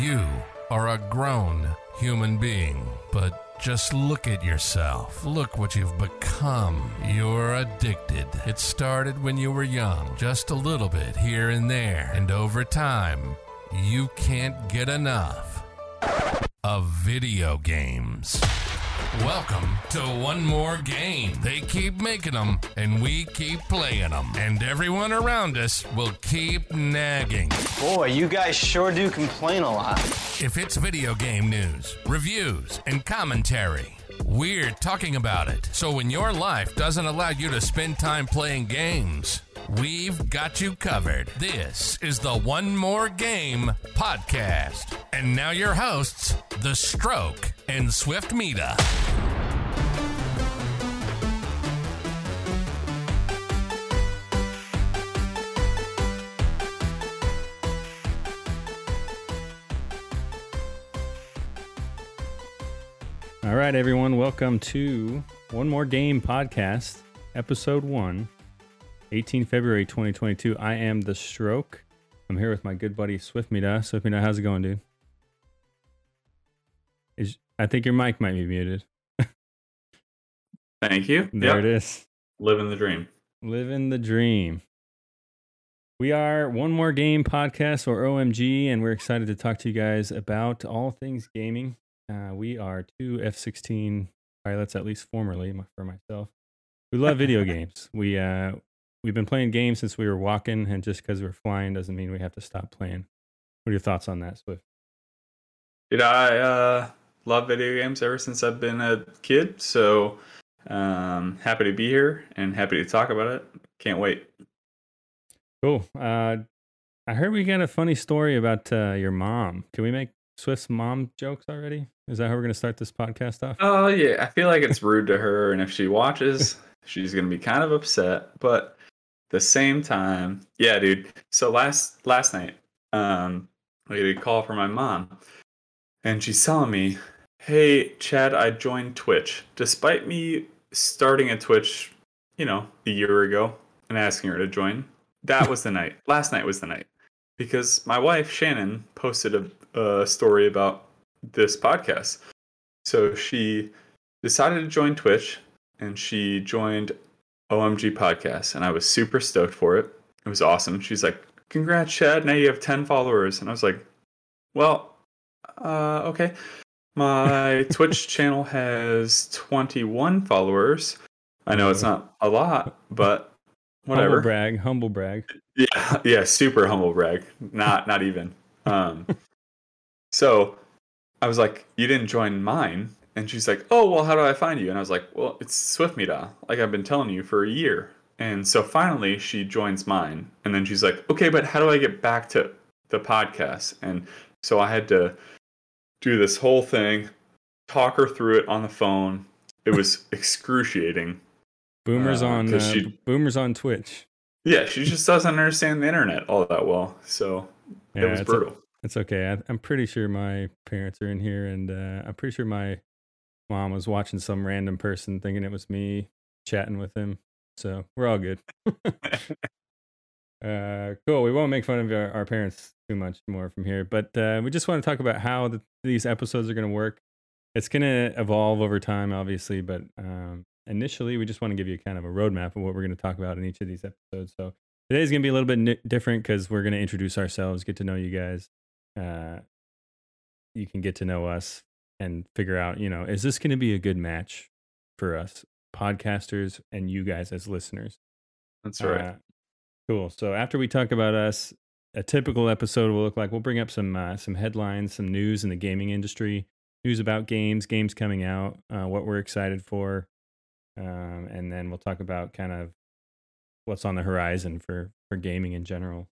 You are a grown human being, but just look at yourself. Look what you've become. You're addicted. It started when you were young, just a little bit here and there, and over time, you can't get enough of video games. Welcome to One More Game. They keep making them, and we keep playing them. And everyone around us will keep nagging. Boy, you guys sure do complain a lot. If it's video game news, reviews, and commentary, we're talking about it. So when your life doesn't allow you to spend time playing games, we've got you covered. This is the One More Game podcast. And now your hosts, The Stroke and Swiftmida. Right, everyone, welcome to One More Game podcast, episode one, 18 February 2022. I am The Stroke. I'm here with my good buddy Swiftmida. Swiftmida, how's it going, dude? Is, I think your mic might be muted. Thank you. There Yep. it is. Living the dream. Living the dream. We are One More Game podcast or OMG, and we're excited to talk to you guys about all things gaming. Uh, we are two F 16 pilots, at least formerly my- for myself. We love video games. We, uh, we've been playing games since we were walking, and just because we're flying doesn't mean we have to stop playing. What are your thoughts on that, Swift? Dude, I uh, love video games ever since I've been a kid. So um, happy to be here and happy to talk about it. Can't wait. Cool. Uh, I heard we got a funny story about uh, your mom. Can we make Swift's mom jokes already? Is that how we're going to start this podcast off? Oh yeah, I feel like it's rude to her, and if she watches, she's gonna be kind of upset. But the same time, yeah, dude. So last last night, um, I get a call from my mom, and she's telling me, "Hey, Chad, I joined Twitch, despite me starting a Twitch, you know, a year ago, and asking her to join. That was the night. Last night was the night." Because my wife Shannon posted a, a story about this podcast. So she decided to join Twitch and she joined OMG Podcast. And I was super stoked for it. It was awesome. She's like, Congrats, Chad. Now you have 10 followers. And I was like, Well, uh, okay. My Twitch channel has 21 followers. I know it's not a lot, but Humble whatever. brag. Humble brag. Yeah, yeah, super humble brag. Not not even. Um so I was like, You didn't join mine? And she's like, Oh well how do I find you? And I was like, Well, it's Swiftmida, like I've been telling you for a year. And so finally she joins mine. And then she's like, Okay, but how do I get back to the podcast? And so I had to do this whole thing, talk her through it on the phone. It was excruciating. Boomers Uh, on uh, she- boomers on Twitch. Yeah, she just doesn't understand the internet all that well. So Yeah, it was brutal. It's okay. I, I'm pretty sure my parents are in here, and uh, I'm pretty sure my mom was watching some random person thinking it was me chatting with him. So we're all good. uh, cool. We won't make fun of our, our parents too much more from here, but uh, we just want to talk about how the, these episodes are going to work. It's going to evolve over time, obviously, but um, initially, we just want to give you kind of a roadmap of what we're going to talk about in each of these episodes. So today's going to be a little bit different because we're going to introduce ourselves, get to know you guys. Uh, you can get to know us and figure out, you know, is this going to be a good match for us podcasters and you guys as listeners? That's right. Uh, cool. So after we talk about us, a typical episode will look like we'll bring up some uh, some headlines, some news in the gaming industry, news about games, games coming out, uh, what we're excited for, um, and then we'll talk about kind of what's on the horizon for for gaming in general.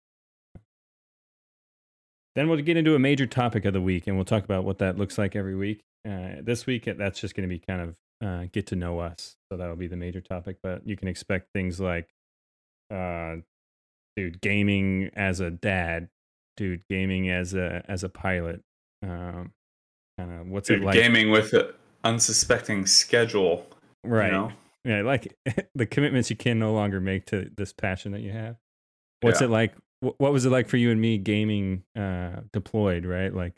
Then we'll get into a major topic of the week, and we'll talk about what that looks like every week. Uh, this week, that's just going to be kind of uh, get to know us, so that'll be the major topic. But you can expect things like, uh, dude, gaming as a dad, dude, gaming as a as a pilot. Um, kind of what's Dude, it like? gaming with an unsuspecting schedule. right? You know? Yeah, like the commitments you can no longer make to this passion that you have. What's Yeah. it like? Wh- What was it like for you and me gaming uh, deployed? Right, like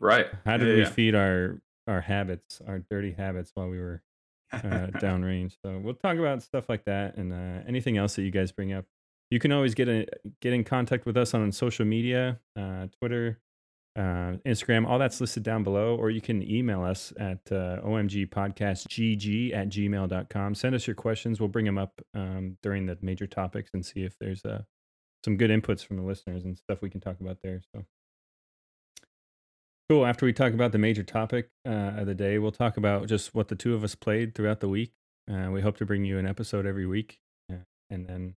Right. How did Yeah, we yeah. feed our our habits, our dirty habits while we were uh, downrange? So we'll talk about stuff like that and uh, anything else that you guys bring up. You can always get a, get in contact with us on social media, uh, Twitter, uh, Instagram. All that's listed down below, or you can email us at uh, omgpodcastgg at gmail.com. Send us your questions. We'll bring them up um, during the major topics and see if there's uh, some good inputs from the listeners and stuff we can talk about there. So. Cool. After we talk about the major topic uh, of the day, we'll talk about just what the two of us played throughout the week. Uh, we hope to bring you an episode every week, uh, and then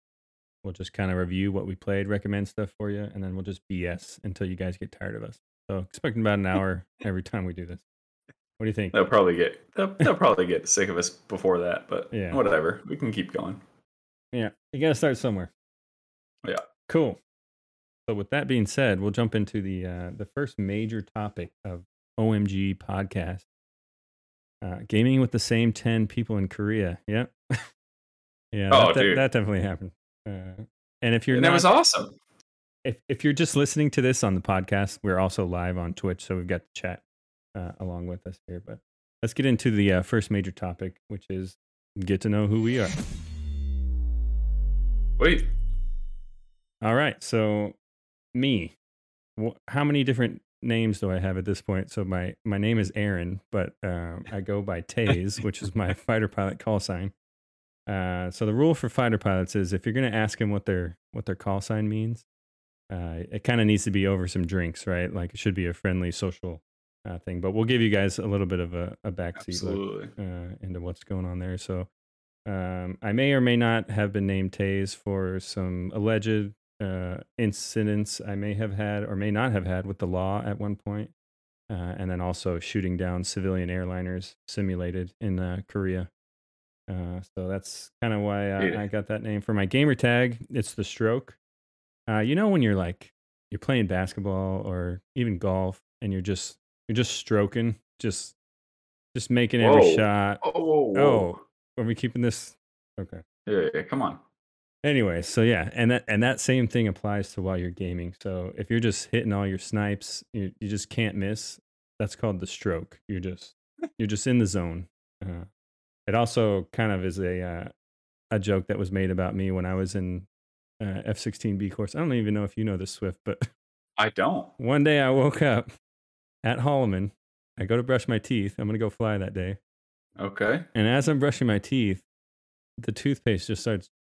we'll just kind of review what we played, recommend stuff for you, and then we'll just BS until you guys get tired of us. So expecting about an hour every time we do this. What do you think? They'll probably get they'll, they'll probably get sick of us before that, but Yeah. whatever. We can keep going. Yeah, you got to start somewhere. Yeah. Cool. So with that being said, we'll jump into the uh, the first major topic of OMG podcast. Uh, gaming with the same ten people in Korea. Yep. yeah. Oh, that, that, dude. that definitely happened. Uh, and if you're and not, it was awesome. if if you're just listening to this on the podcast, we're also live on Twitch, so we've got the chat uh, along with us here. But let's get into the uh, first major topic, which is get to know who we are. Wait, All right. So, me, how many different names do I have at this point? So my my name is Aaron, but um, I go by Taze, which is my fighter pilot call sign. Uh, so the rule for fighter pilots is if you're going to ask them what their what their call sign means, uh, it kind of needs to be over some drinks, right? Like it should be a friendly social uh, thing. But we'll give you guys a little bit of a, a backseat look uh, into what's going on there. So um, I may or may not have been named Taze for some alleged uh, incidents I may have had or may not have had with the law at one point. Uh, and then also shooting down civilian airliners simulated in uh, Korea. Uh, so that's kind of why uh, Yeah. I got that name for my gamer tag. It's the stroke. Uh, you know when you're like you're playing basketball or even golf and you're just you're just stroking, just just making every shot. Oh, whoa, whoa. Oh, are we keeping this? Okay. Yeah, yeah, come on. Anyway, so yeah, and that and that same thing applies to while you're gaming. So if you're just hitting all your snipes, you you just can't miss. That's called the stroke. You're just you're just in the zone. Uh, it also kind of is a uh, a joke that was made about me when I was in uh, F-16B course. I don't even know if you know this Swift, but I don't. one day I woke up at Holloman. I go to brush my teeth. I'm gonna go fly that day. Okay. And as I'm brushing my teeth, the toothpaste just starts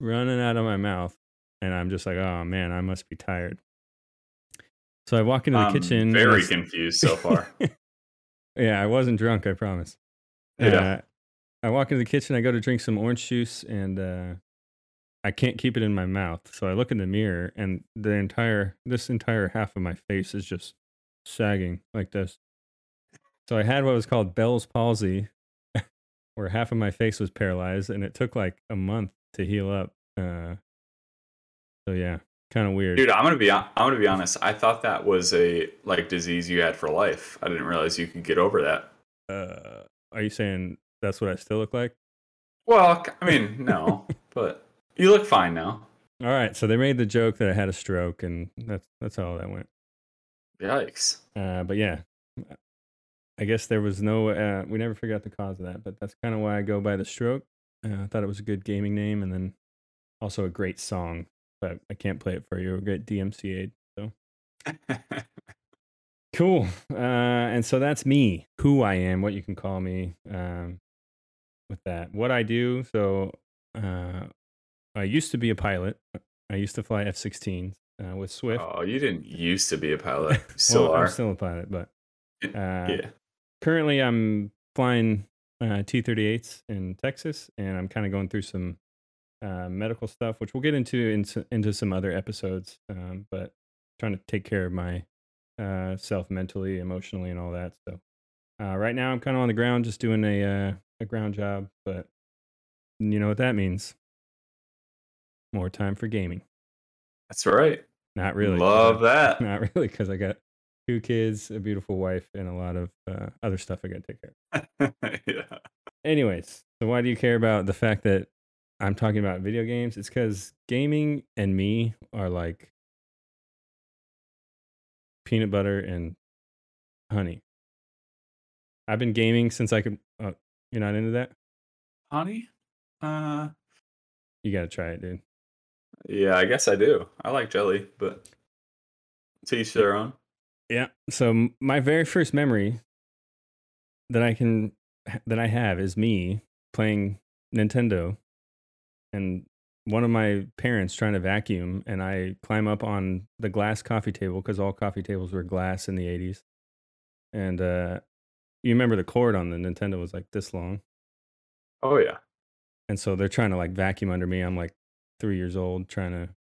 running out of my mouth. And I'm just like, oh man, I must be tired. So I walk into the I'm kitchen. Very I s- confused so far. yeah, I wasn't drunk, I promise. Yeah. Uh, I walk into the kitchen, I go to drink some orange juice, and uh, I can't keep it in my mouth. So I look in the mirror, and the entire, this entire half of my face is just sagging like this. So I had what was called Bell's palsy, where half of my face was paralyzed, and it took like a month to heal up. Uh, so yeah, kind of weird. Dude, I'm gonna be I'm gonna be honest. I thought that was a like disease you had for life. I didn't realize you could get over that. Uh, are you saying that's what I still look like? Well, I mean, no, but you look fine now. All right, so they made the joke that I had a stroke, and that's that's how that went. Yikes. Uh, but yeah, I guess there was no. Uh, we never figured out the cause of that, but that's kind of why I go by the stroke. Uh, I thought it was a good gaming name, and then also a great song. But I can't play it for you. We'll get DMCA'd. So cool. Uh, and so that's me, who I am, what you can call me. Um, with that, what I do. So uh, I used to be a pilot. I used to fly F-16s uh, with Swift. oh, you didn't used to be a pilot. You still well, are. I'm still a pilot, but uh, yeah. currently I'm flying uh, T-38s in Texas, and I'm kind of going through some uh, medical stuff, which we'll get into into, into some other episodes. Um, but trying to take care of my uh, self mentally, emotionally, and all that. So uh, right now I'm kind of on the ground, just doing a uh, a ground job. But you know what that means? More time for gaming. That's right. Not really. Love that. Not really, because I got two kids, a beautiful wife, and a lot of uh, other stuff I got to take care of. yeah. Anyways, so why do you care about the fact that I'm talking about video games? It's because gaming and me are like peanut butter and honey. I've been gaming since I could. Oh, you're not into that? Honey? Uh, You got to try it, dude. yeah, I guess I do. I like jelly, but to each their own. Yeah. So my very first memory that I can that I have is me playing Nintendo and one of my parents trying to vacuum and I climb up on the glass coffee table cuz all coffee tables were glass in the 80s. And uh you remember the cord on the Nintendo was like this long. Oh yeah. And so they're trying to like vacuum under me. I'm like 3 years old trying to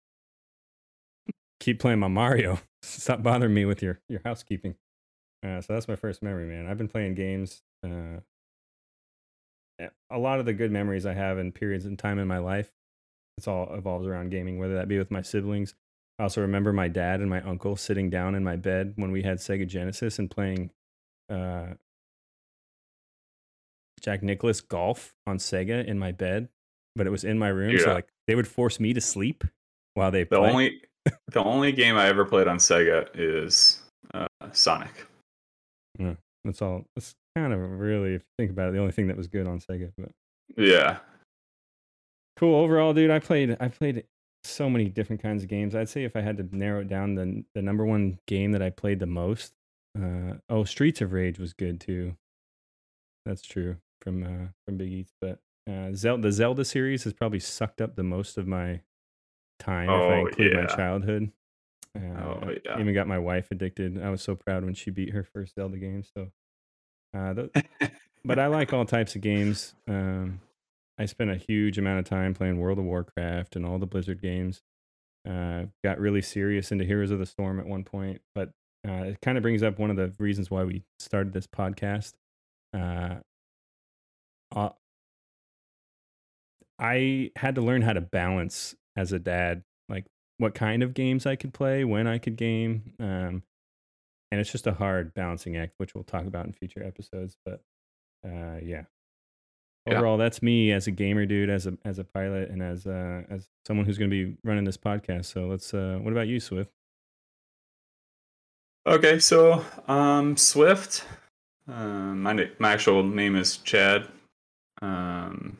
keep playing my Mario. Stop bothering me with your your housekeeping. Uh, so that's my first memory, man. I've been playing games. Uh, a lot of the good memories I have in periods and time in my life, it's all evolves around gaming. Whether that be with my siblings, I also remember my dad and my uncle sitting down in my bed when we had Sega Genesis and playing uh, Jack Nicklaus Golf on Sega in my bed, but it was in my room, so like they would force me to sleep while they The play. only the only game I ever played on Sega is uh, Sonic. That's all. That's kind of really, if you think about it, the only thing that was good on Sega. But Yeah. cool overall, dude. I played. I played so many different kinds of games. I'd say if I had to narrow it down, the the number one game that I played the most. Uh, oh, Streets of Rage was good too. That's true from uh, from Big Eats, but uh, Zelda, the Zelda series has probably sucked up the most of my time if I Oh, include my childhood. Uh, Oh, I yeah. Even got my wife addicted. I was so proud when she beat her first Zelda game. So, uh, th- but I like all types of games. Um, I spent a huge amount of time playing World of Warcraft and all the Blizzard games. Uh, got really serious into Heroes of the Storm at one point, but uh, it kind of brings up one of the reasons why we started this podcast. Uh, uh, I had to learn how to balance as a dad, like what kind of games I could play, when I could game. Um, and it's just a hard balancing act, which we'll talk about in future episodes. But uh, yeah. Yeah. Overall, that's me as a gamer dude, as a as a pilot, and as uh, as someone who's going to be running this podcast. So let's. Uh, what about you, Swift? Okay, so um, Swift. Um, my na- my actual name is Chad. Um,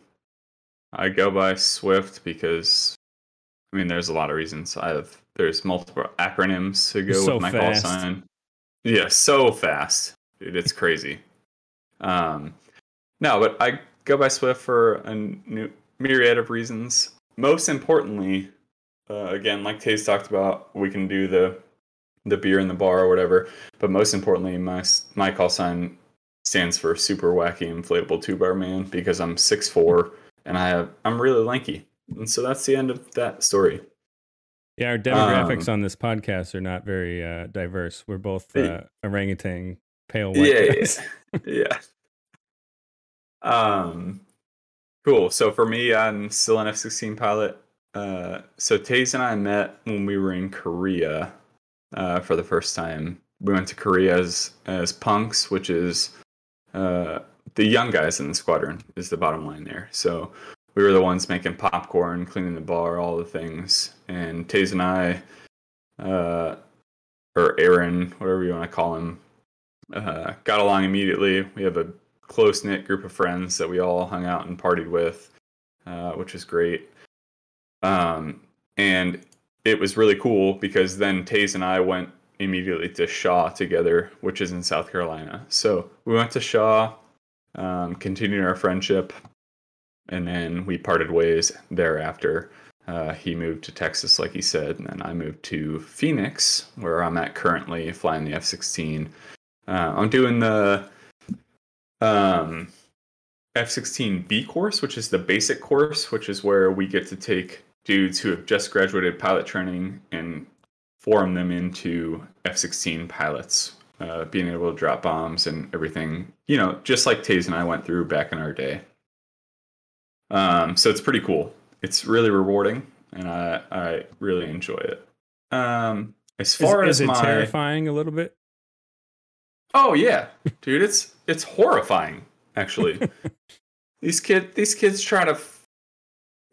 I go by Swift because, I mean, there's a lot of reasons. I have there's multiple acronyms to go So with my fast. call sign. Yeah, so fast, dude, it's crazy. Um, no, but I go by Swift for a new myriad of reasons. Most importantly, uh, again, like Taze talked about, we can do the the beer in the bar or whatever. But most importantly, my my call sign stands for super wacky inflatable two bar man because I'm six four and I have I'm really lanky. And so that's the end of that story. Yeah, our demographics Um, on this podcast are not very uh, diverse. We're both uh, orangutan, pale white Yeah, guys. yeah. Um cool. So for me, I'm still an F sixteen pilot. Uh so Taze and I met when we were in Korea uh for the first time. We went to Korea as as punks, which is uh the young guys in the squadron is the bottom line there. So we were the ones making popcorn, cleaning the bar, all the things. And Taze and I, uh, or Aaron, whatever you want to call him, uh, got along immediately. We have a close knit group of friends that we all hung out and partied with, uh, which was great. Um, and it was really cool because then Taze and I went immediately to Shaw together, which is in South Carolina. So we went to Shaw, um, continued our friendship, and then we parted ways thereafter. Uh, he moved to Texas, like he said, and then I moved to Phoenix, where I'm at currently, flying the F 16. Uh, I'm doing the um, F 16B course, which is the basic course, which is where we get to take dudes who have just graduated pilot training and form them into F 16 pilots, uh, being able to drop bombs and everything, you know, just like Taze and I went through back in our day. Um, so it's pretty cool. It's really rewarding, and I I really enjoy it. Um, as Is, far is as it my terrifying a little bit? oh yeah, dude, it's it's horrifying actually. these kid these kids try to.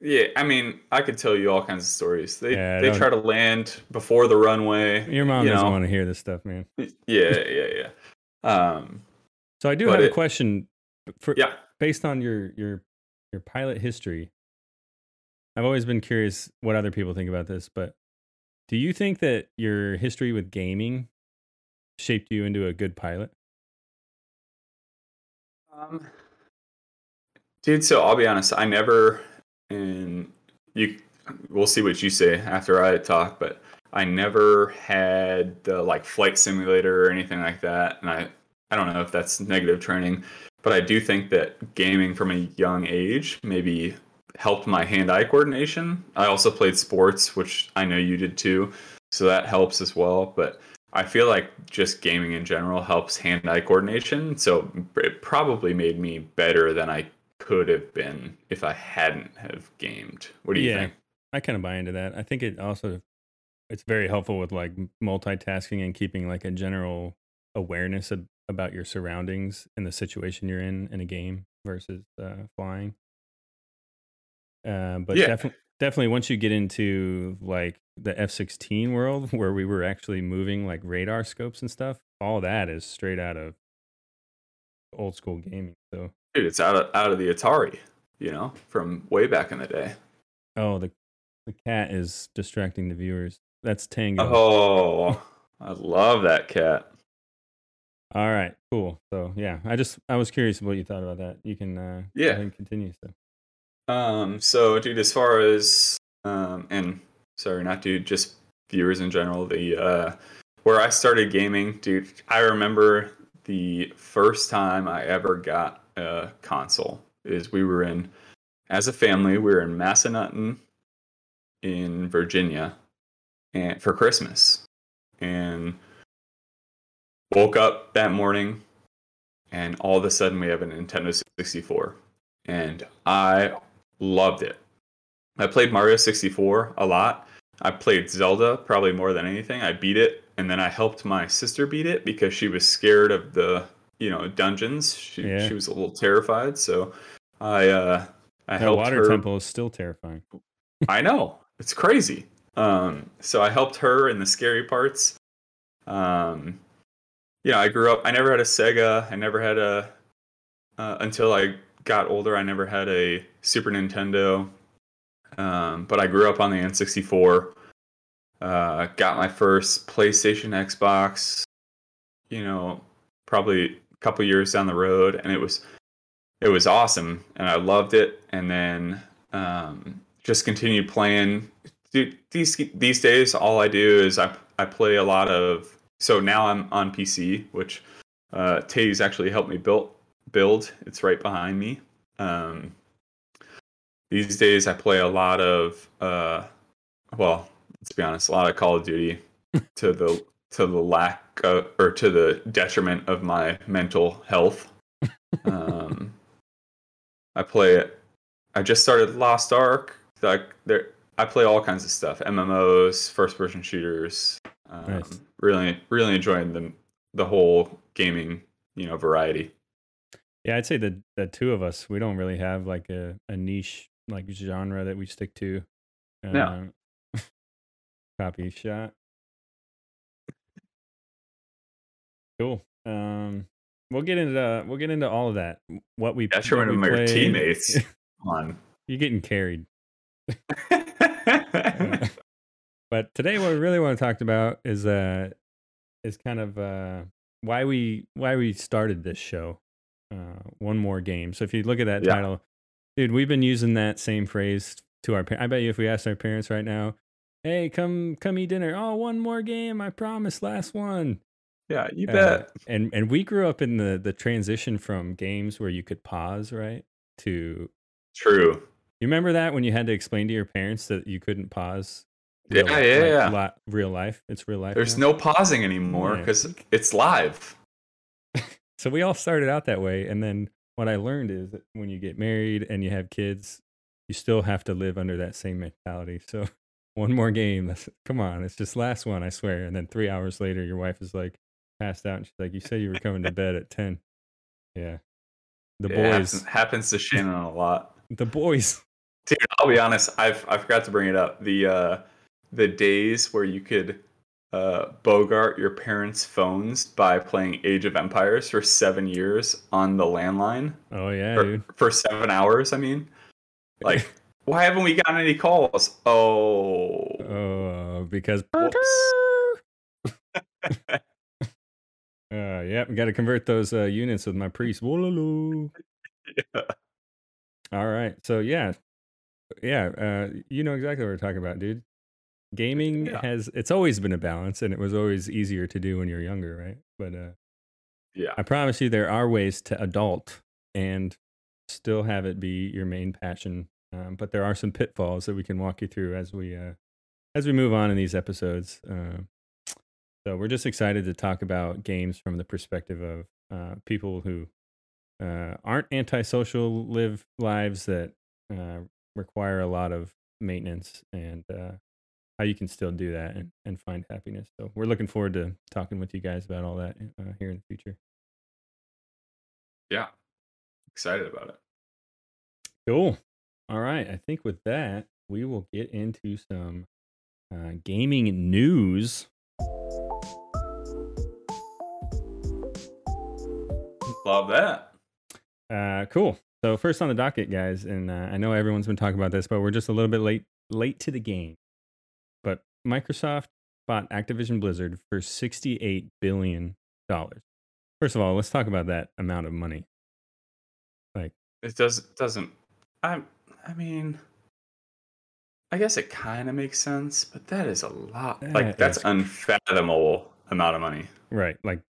Yeah, I mean, I could tell you all kinds of stories. They Yeah, they try to land before the runway. Your mom you doesn't know. want to hear this stuff, man. Yeah, yeah, yeah. Um, So I do have a question for yeah. based on your your your pilot history. I've always been curious what other people think about this, but do you think that your history with gaming shaped you into a good pilot? Um, dude, so I'll be honest. I never, and you, we'll see what you say after I talk, but I never had the like flight simulator or anything like that. And I, I don't know if that's negative training, but I do think that gaming from a young age maybe helped my hand-eye coordination. I also played sports, which I know you did too, so that helps as well. But I feel like just gaming in general helps hand-eye coordination, so it probably made me better than I could have been if I hadn't have gamed. What do you Yeah. think? I kind of buy into that. I think it also it's very helpful with like multitasking and keeping like a general awareness of, about your surroundings and the situation you're in in a game versus uh, flying. Uh, but Yeah. definitely, definitely, once you get into like the F-16 world, where we were actually moving like radar scopes and stuff, all that is straight out of old school gaming. So, Dude, it's out of out of the Atari, you know, from way back in the day. oh, the the cat is distracting the viewers. That's Tango. Oh, I love that cat. All right, cool. So yeah, I just I was curious what you thought about that. You can uh, Yeah. and continue. So Um, so dude, as far as um, and sorry, not dude, just viewers in general, the uh, where I started gaming, dude, I remember the first time I ever got a console is we were in as a family, we were in Massanutten in Virginia and for Christmas. And woke up that morning and all of a sudden we have a Nintendo 64 and I loved it. I played Mario 64 a lot. I played Zelda probably more than anything. I beat it and then I helped my sister beat it because she was scared of the, you know, dungeons. She Yeah. she was a little terrified, so I uh I that helped water her temple is still terrifying. I know. It's crazy. Um, so I helped her in the scary parts. Um, yeah, I grew up. I never had a Sega. I never had a uh, until I got older. I never had a Super Nintendo. Um, but I grew up on the N64. Uh, got my first PlayStation, Xbox. You know, probably a couple years down the road, and it was it was awesome, and I loved it. And then um, just continued playing. Dude, these these days, all I do is I I play a lot of. So now I'm on PC, which uh, Taze actually helped me build. Build. It's right behind me. Um, these days, I play a lot of. Uh, well, let's be honest, a lot of Call of Duty to the to the lack of, or to the detriment of my mental health. Um, I play it. I just started Lost Ark. Like there, I play all kinds of stuff: MMOs, first-person shooters. Um, Nice. Really, really enjoying the the whole gaming, you know, variety. Yeah, I'd say the the two of us we don't really have like a, a niche like genre that we stick to. No. Um, copy shot. Cool. Um, we'll get into uh, we'll get into all of that. What we Detriment what of my played. teammates. On. You're getting carried. Uh, but today, what we really want to talk about is uh is kind of uh why we why we started this show. Uh, one more game. So if you look at that Yeah. title, dude, we've been using that same phrase to our. par- I bet you if we asked our parents right now, "Hey, come come eat dinner." Oh, one more game. I promise. Last one. yeah, you Uh, bet. and and we grew up in the the transition from games where you could pause, right, to True. you remember that when you had to explain to your parents that you couldn't pause? Yeah, real, yeah, like, yeah. li- real life. It's real life. There's now? no pausing anymore Yeah. because it's live. So we all started out that way, and then what I learned is that when you get married and you have kids, you still have to live under that same mentality. So one more game. Come on, it's just last one, I swear. And then three hours later, your wife is like passed out, and she's like, "You said you were coming to bed at 10. Yeah, the It boys, happens, happens to Shannon a lot. the boys. Dude, I'll be honest. I've I forgot to bring it up. The uh, the days where you could uh, bogart your parents' phones by playing Age of Empires for seven years on the landline? Oh yeah, Or for seven hours, I mean. Like, why haven't we gotten any calls? Oh. Oh, because uh, yeah, we got to convert those uh, units with my priest. Yeah. All right, so yeah, yeah, uh, you know exactly what we're talking about, dude. Gaming Yeah. has it's always been a balance, and it was always easier to do when you're younger, right? But uh, Yeah. I promise you, there are ways to adult and still have it be your main passion. Um, but there are some pitfalls that we can walk you through as we uh, as we move on in these episodes. Um so we're just excited to talk about games from the perspective of uh, people who uh, aren't antisocial, live lives that uh, require a lot of maintenance, and uh, how you can still do that and, and find happiness. So we're looking forward to talking with you guys about all that uh, here in the future. Yeah. Excited about it. Cool. All right. I think with that, we will get into some uh, gaming news. Love that. Uh, cool. So first on the docket, guys, and uh, I know everyone's been talking about this, but we're just a little bit late late to the game. Microsoft bought Activision Blizzard for sixty-eight billion dollars. First of all, let's talk about that amount of money. Like, It does doesn't I I mean I guess it kind of makes sense, but that is a lot. That like that's is- unfathomable amount of money. right? Like,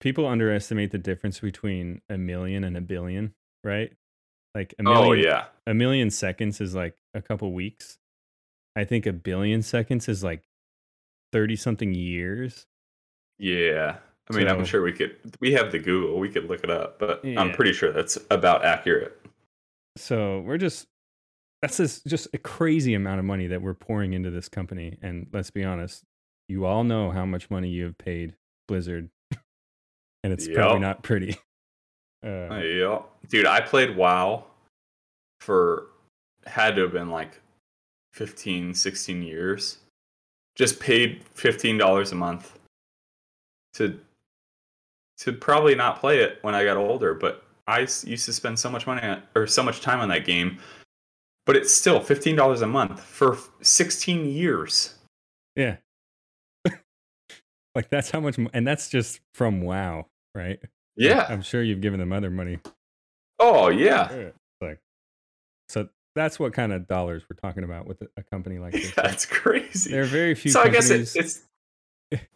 people underestimate the difference between a million and a billion, right? Like a oh, million. Oh yeah. a million seconds is like a couple weeks. I think a billion seconds is like 30 something years. Yeah. I mean, I'm sure we could we have the Google, we could look it up, but Yeah. I'm pretty sure that's about accurate. So we're just, that's just, just a crazy amount of money that we're pouring into this company. And let's be honest, you all know how much money you have paid Blizzard. and it's probably not pretty. Uh, Yeah. Dude, I played WoW for had to have been like 15, 16 years. Just paid $15 a month to to probably not play it when I got older, but I used to spend so much money on, or so much time on that game. But it's still $15 a month for 16 years. yeah. like that's how much, and that's just from WoW, right? Yeah. I'm sure you've given them other money. Oh, yeah. It's Like, so that's what kind of dollars we're talking about with a- company like this. right? That's crazy. There are very few so I guess companies. it, it's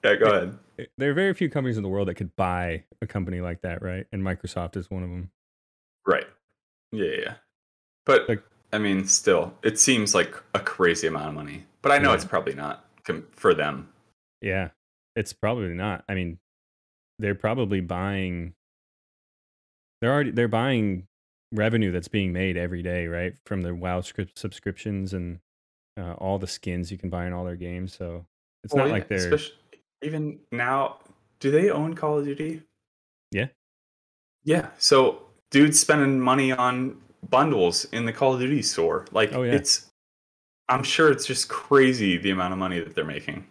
Yeah, go ahead. there are very few companies in the world that could buy a company like that, right? And Microsoft is one of them. Right. Yeah, yeah. But Like- I mean, still, it seems like a crazy amount of money. But I know Yeah. it's probably not for them. Yeah, it's probably not. I mean, they're probably buying. They're already they're buying revenue that's being made every day, right? From the WoW script subscriptions and uh, all the skins you can buy in all their games. So it's Well, not like they're even now. Do they own Call of Duty? Yeah. Yeah. So, dude's spending money on bundles in the Call of Duty store. Like, Oh, yeah. it's. I'm sure it's just crazy the amount of money that they're making.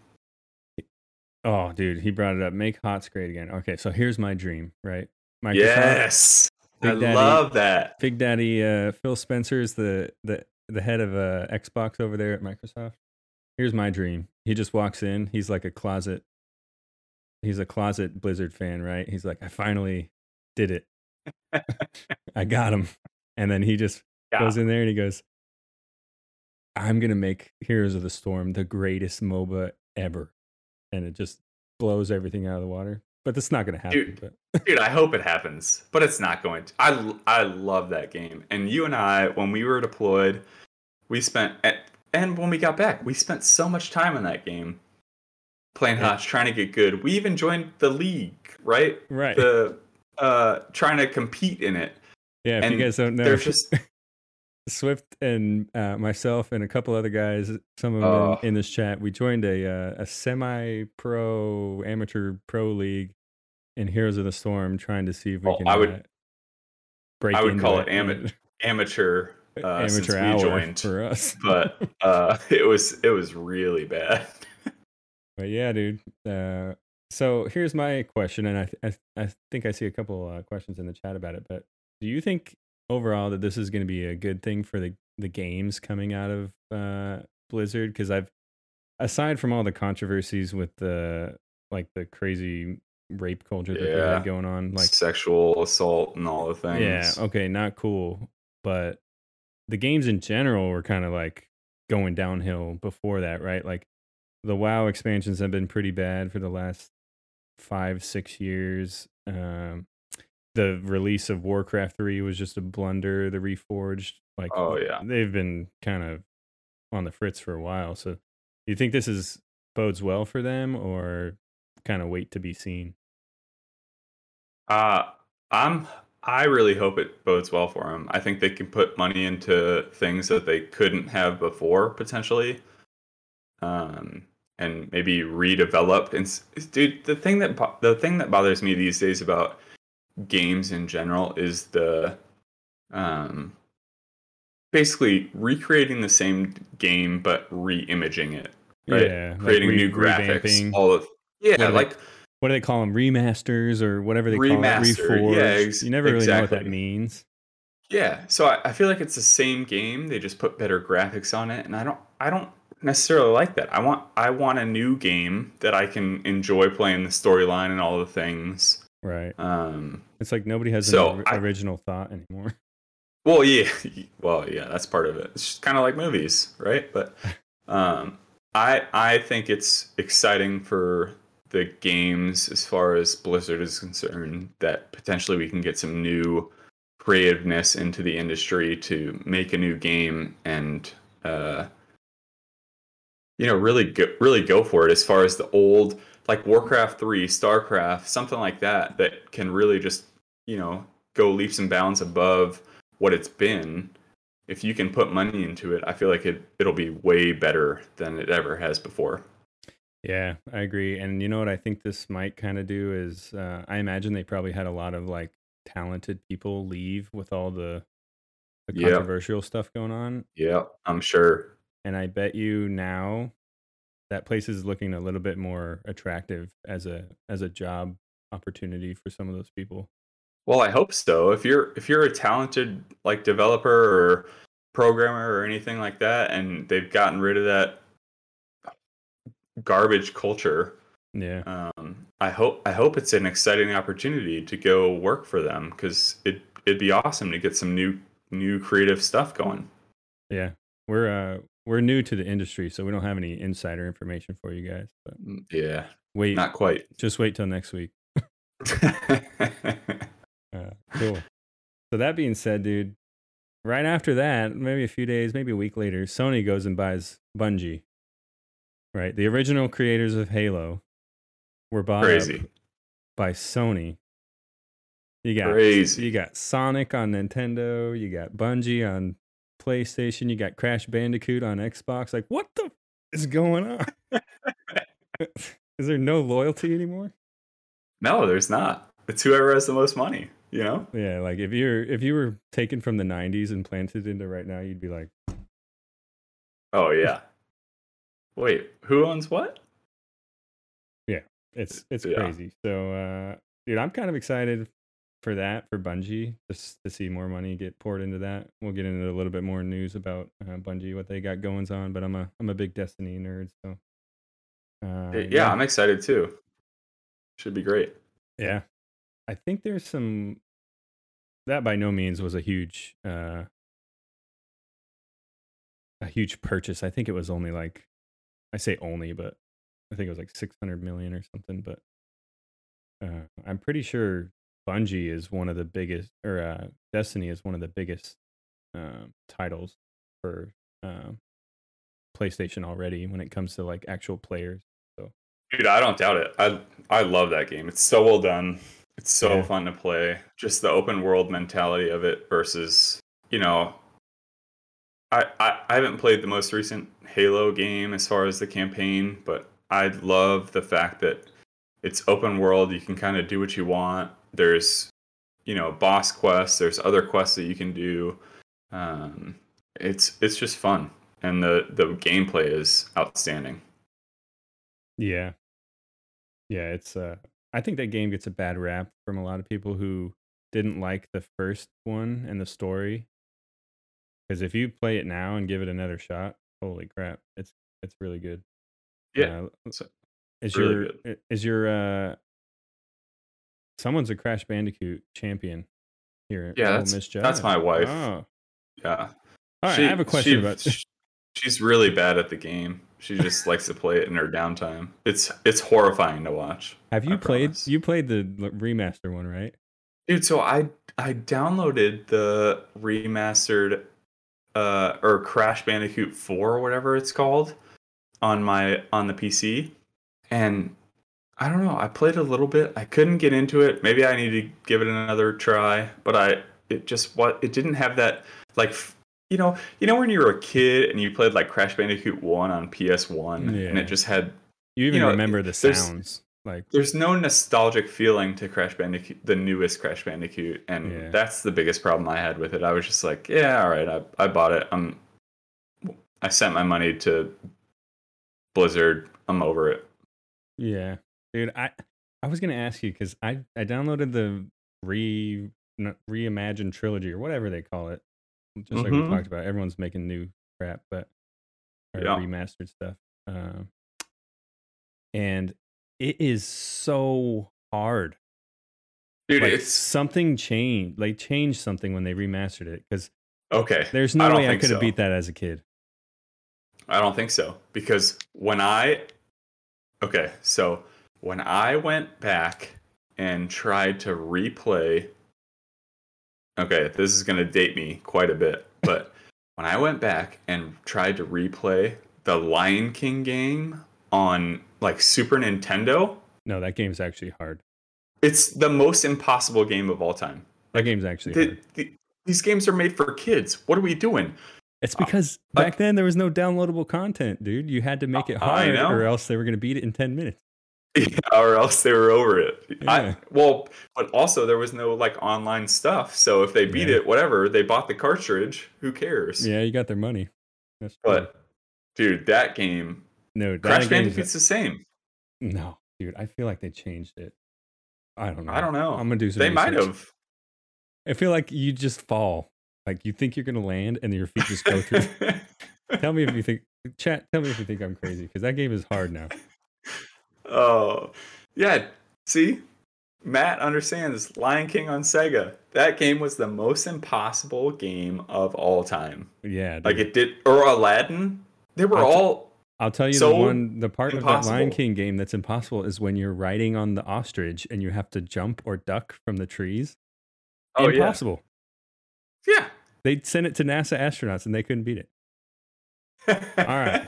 Oh, dude, he brought it up. Make HOTS great again. Okay, so here's my dream, right? Microsoft, Yes. I Daddy- love that. Big Daddy uh, Phil Spencer is the the the head of uh, Xbox over there at Microsoft. Here's my dream. He just walks in. He's like a closet. He's a closet Blizzard fan, right? He's like, I finally did it. I got him. And then he just Yeah. goes in there and he goes, I'm gonna make Heroes of the Storm the greatest MOBA ever, and it just blows everything out of the water. But that's not gonna happen. Dude. Dude, I hope it happens, but it's not going to. I I love that game. And you and I, when we were deployed, we spent and when we got back, we spent so much time in that game playing Yeah. HOTS, trying to get good. We even joined the league, right? right, The uh trying to compete in it. yeah. If you guys don't know, There's just Swift and uh, myself and a couple other guys, some of them Oh. in, in this chat, we joined a uh, a semi pro amateur pro league in Heroes of the Storm, trying to see if we Oh, can. I would- uh, break. I would into call it ama- amateur uh, since amateur we hour joined. for us. but uh it was it was really bad. But yeah, dude. Uh, so here's my question, and I th- I, th- I think I see a couple uh, questions in the chat about it. But do you think overall that this is going to be a good thing for the the games coming out of uh, Blizzard? Because I've aside from all the controversies with the like the crazy rape culture that they Yeah. had going on, like sexual assault and all the things. yeah, okay, not cool. But the games in general were kind of like going downhill before that, right? Like the WoW expansions have been pretty bad for the last five, six years. Um, the release of Warcraft 3 was just a blunder. The Reforged, like, Oh yeah. they've been kind of on the fritz for a while. So, you think this is bodes well for them or kind of wait to be seen? Uh I'm I really hope it bodes well for them. I think they can put money into things that they couldn't have before potentially. Um and maybe redevelop and dude the thing that the thing that bothers me these days about games in general is the um basically recreating the same game but re-imaging it right Yeah, like creating re- new graphics revamping. all of yeah What are they- like what do they call them? Remasters or whatever they Remaster, call it. Reforged. yeah, ex- you never really know what that means. Yeah, so I, I feel like it's the same game. They just put better graphics on it, and I don't I don't necessarily like that. I want I want a new game that I can enjoy playing the storyline and all the things. Right. Um, It's like nobody has So, an I- original thought anymore. well, yeah, well, yeah, that's part of it. It's just kind of like movies, right? But um, I I think it's exciting for the games as far as Blizzard is concerned that potentially we can get some new creativeness into the industry to make a new game and uh, you know really go, really go for it as far as the old like Warcraft 3, StarCraft, something like that that can really just, you know, go leaps and bounds above what it's been. If you can put money into it, I feel like it it'll be way better than it ever has before. Yeah, I agree. And you know what I think this might kind of do is uh, I imagine they probably had a lot of like talented people leave with all the, the Yep. controversial stuff going on. Yeah, I'm sure. And I bet you now that place is looking a little bit more attractive as a as a job opportunity for some of those people. Well, I hope so. If you're if you're a talented like developer or programmer or anything like that, and they've gotten rid of that garbage culture, Yeah. um, I hope I hope it's an exciting opportunity to go work for them because it it'd be awesome to get some new new creative stuff going. Yeah. We're uh we're new to the industry, so we don't have any insider information for you guys. But Mm, Yeah, wait, not quite. just wait till next week. Uh, cool. So that being said, dude, right after that, maybe a few days, maybe a week later, Sony goes and buys Bungie. Right, the original creators of Halo were bought Crazy, by Sony. You got crazy. you got Sonic on Nintendo, you got Bungie on PlayStation, you got Crash Bandicoot on Xbox. Like, what the f- is going on? is there no loyalty anymore? No, there's not. It's whoever has the most money. You know. Yeah, like if you're if you were taken from the '90s and planted into right now, you'd be like, Oh yeah. Wait, who owns what? Yeah, it's it's Yeah. crazy. So, uh, dude, I'm kind of excited for that for Bungie, just to see more money get poured into that. We'll get into a little bit more news about uh, Bungie, what they got goings on. But I'm a I'm a big Destiny nerd, so uh, yeah, I'm excited too. Should be great. Yeah. I think there's some that by no means was a huge uh a huge purchase. I think it was only like I say only, but I think it was like 600 million or something, but uh I'm pretty sure Bungie is one of the biggest or uh Destiny is one of the biggest um titles for um PlayStation already when it comes to like actual players. Dude, I don't doubt it. I I love that game. It's so well done. It's so Yeah. fun to play. Just the open world mentality of it versus, you know, I, I I haven't played the most recent Halo game as far as the campaign, but I love the fact that it's open world. You can kind of do what you want. There's, you know, boss quests. There's other quests that you can do. Um, it's it's just fun, and the the gameplay is outstanding. Yeah. Yeah, it's uh I think that game gets a bad rap from a lot of people who didn't like the first one and the story. Cuz if you play it now and give it another shot, holy crap, it's it's really good. Yeah, Uh, is really your i- is your uh someone's a Crash Bandicoot champion here. Yeah, that's- Miss that's my wife. Oh. Yeah. All right, She- I have a question she- about sh- She's really bad at the game. She just likes to play it in her downtime. It's it's horrifying to watch. Have you I played promise. you played the remaster one, right? Dude, so I I downloaded the remastered uh or Crash Bandicoot 4 or whatever it's called on my on the PC and I don't know, I played a little bit. I couldn't get into it. Maybe I need to give it another try, but I it just what it didn't have that like you know, you know when you were a kid and you played like Crash Bandicoot 1 on PS1 and it just had You even know, remember the sounds. Like there's no nostalgic feeling to Crash Bandicoot, the newest Crash Bandicoot, and Yeah. that's the biggest problem I had with it. I was just like, yeah, all right, I, I bought it. I'm, I sent my money to Blizzard. I'm over it. Yeah, dude. I I was gonna ask you because I I downloaded the re reimagined trilogy or whatever they call it. Just like we Mhm. talked about, everyone's making new crap, but or Yeah. remastered stuff. Um, and it is so hard. Dude, like it's something changed. Like changed something when they remastered it because okay. there's no don't way I could have so. beat that as a kid. I don't think so because when I okay, so when I went back and tried to replay okay, this is going to date me quite a bit, but when I went back and tried to replay the Lion King game on like Super Nintendo, No, that game's actually hard. it's the most impossible game of all time. That game's actually The- hard. the- these games are made for kids. What are we doing? It's because like- back then there was no downloadable content, dude. You had to make it hard, or else they were gonna beat it in ten minutes. or else they were over it. Yeah. I, well, but also there was no like online stuff. So if they beat Yeah. it, whatever, they bought the cartridge. Who cares? Yeah, you got their money. That's true. But dude, that game, no, Crash Bandicoot's the same. No, dude, I feel like they changed it. I don't know. I don't know. I'm gonna do some. They might have. I feel like you just fall. Like you think you're gonna land, and your feet just go through. tell me if you think. Chat. Tell me if you think I'm crazy because that game is hard now. oh, yeah. See, Matt understands Lion King on Sega. That game was the most impossible game of all time. Yeah, dude. Like it did, or Aladdin. They were all I'll tell you so the one the part of that Lion. King game that's impossible is when you're riding on the ostrich and you have to jump or duck from the trees. oh yeah, Impossible. yeah. They sent it to NASA astronauts and they couldn't beat it. All right.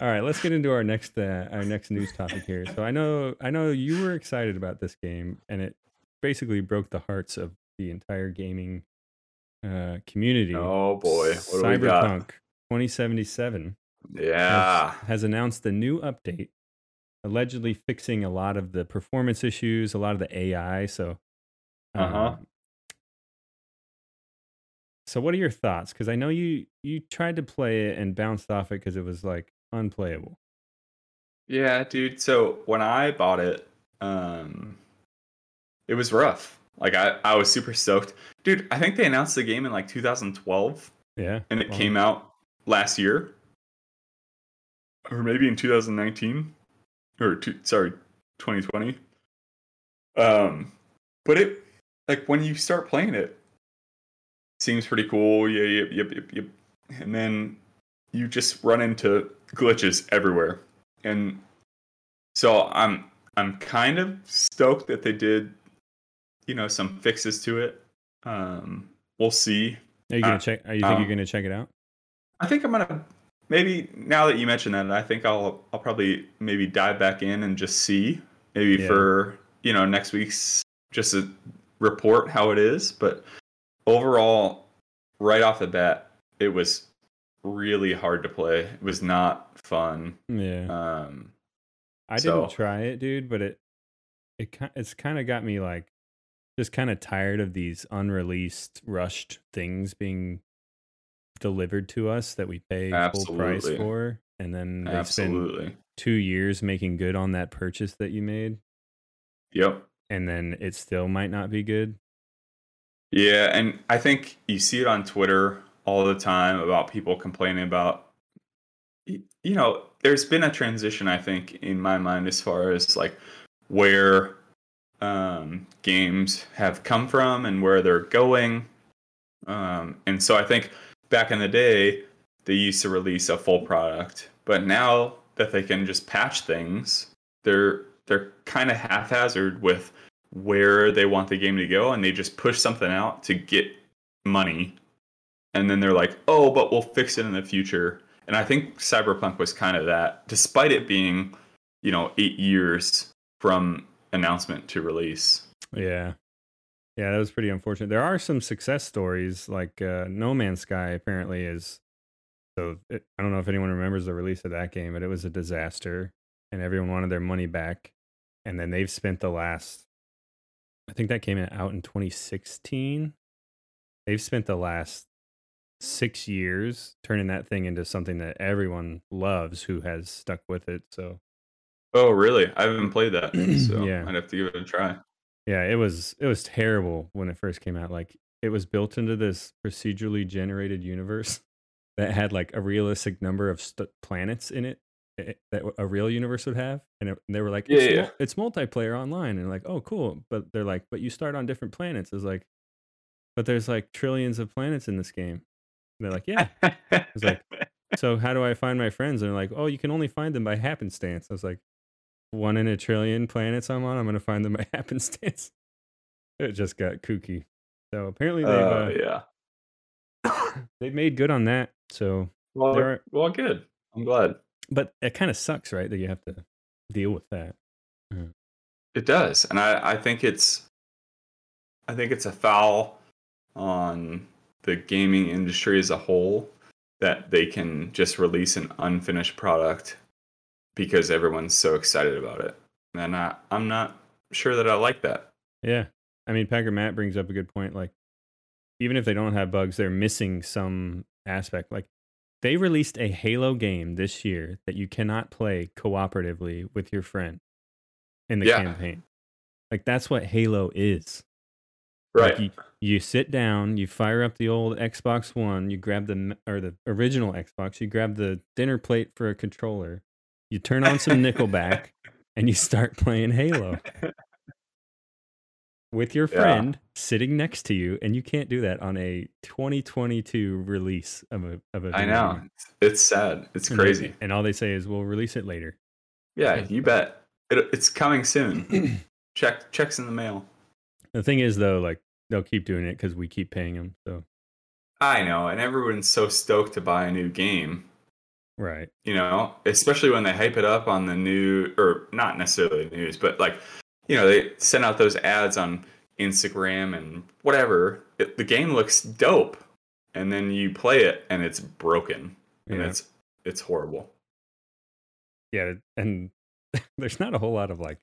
All right, let's get into our next uh, our next news topic here. So I know I know you were excited about this game, and it basically broke the hearts of the entire gaming uh, community. Oh boy, what do we got? Cyberpunk 2077 Yeah. has, has announced a new update, allegedly fixing a lot of the performance issues, a lot of the AI. So, Uh-huh. um, so what are your thoughts? Because I know you you tried to play it and bounced off it because it was like unplayable. Yeah, dude. So when I bought it, um it was rough. Like I, I was super stoked. Dude, I think they announced the game in like 2012 Yeah, and it well, came out last year. Or maybe in 2019 or two, sorry, 2020. Um but it like when you start playing it seems pretty cool. Yeah, yep, yep, yep, yep. And then you just run into glitches everywhere. And so I'm I'm kind of stoked that they did you know some fixes to it. Um we'll see. Are you gonna uh, check? Are you think um, you're gonna check it out? I think I'm gonna maybe now that you mention that, I think I'll I'll probably maybe dive back in and just see maybe Yeah. for you know next week's just a report how it is. But overall, right off the bat, it was really hard to play. It was not fun. Yeah, Um, I so- didn't try it, dude, but it it it's kind of got me like just kind of tired of these unreleased, rushed things being delivered to us that we pay full price for, and then they spend Absolutely. two years making good on that purchase that you made, Yep. and then it still might not be good. Yeah, and I think you see it on Twitter all the time about people complaining about you know, there's been a transition I think in my mind as far as like where um games have come from and where they're going. Um and so I think back in the day they used to release a full product, but now that they can just patch things, they're they're kind of haphazard with where they want the game to go and they just push something out to get money. And then they're like oh but we'll fix it in the future. And i think cyberpunk was kind of that despite it being you know eight years from announcement to release. Yeah. Yeah, that was pretty unfortunate. There are some success stories, like uh, No Man's Sky apparently is. So it, I don't know if anyone remembers the release of that game, but it was a disaster and everyone wanted their money back. And then they've spent the last, I think that came out in 2016. They've spent the last six years turning that thing into something that everyone loves who has stuck with it. So oh really i haven't played that so Yeah. i'd have to give it a try Yeah, it was it was terrible when it first came out. Like it was built into this procedurally generated universe that had like a realistic number of st- planets in it eh, that a real universe would have, and, it, and they were like, Yeah, it's, yeah. it's multiplayer online, and like, oh, cool. But they're like, but you start on different planets. It's like, but there's like trillions of planets in this game. And they're like, yeah. was like- So how do I find my friends? And they're like, oh, you can only find them by happenstance. I was like, one in a trillion planets I'm on. I'm gonna find them by happenstance. It just got kooky. So apparently they've uh, uh, yeah they've made good on that. So, well, are- well good i'm glad but it kind of sucks, right? That you have to deal with that. It does, and I, I think it's, I think it's a foul on the gaming industry as a whole that they can just release an unfinished product because everyone's so excited about it, and I, I'm not sure that I like that. Yeah, I mean, Packer Matt brings up a good point. Like, even if they don't have bugs, they're missing some aspect. Like, they released a Halo game this year that you cannot play cooperatively with your friend in the Yeah. campaign. Like, that's what Halo is. Like, Right? you, you sit down, you fire up the old Xbox One, you grab the or the original Xbox, you grab the dinner plate for a controller, you turn on some Nickelback, and you start playing Halo with your Yeah. friend sitting next to you, and you can't do that on a 2022 release of a of a. I know it's, sad. It's And they- crazy. and all they say is, "We'll release it later." Yeah, you bet. It, it's coming soon. Check checks in the mail. The thing is, though, like they'll keep doing it because we keep paying them. So I know, and everyone's so stoked to buy a new game. Right, you know, especially when they hype it up on the new or not necessarily news, but like, you know, they send out those ads on Instagram and whatever. It, the game looks dope, and then you play it and it's broken, and Yeah. it's it's horrible. yeah, and there's not a whole lot of like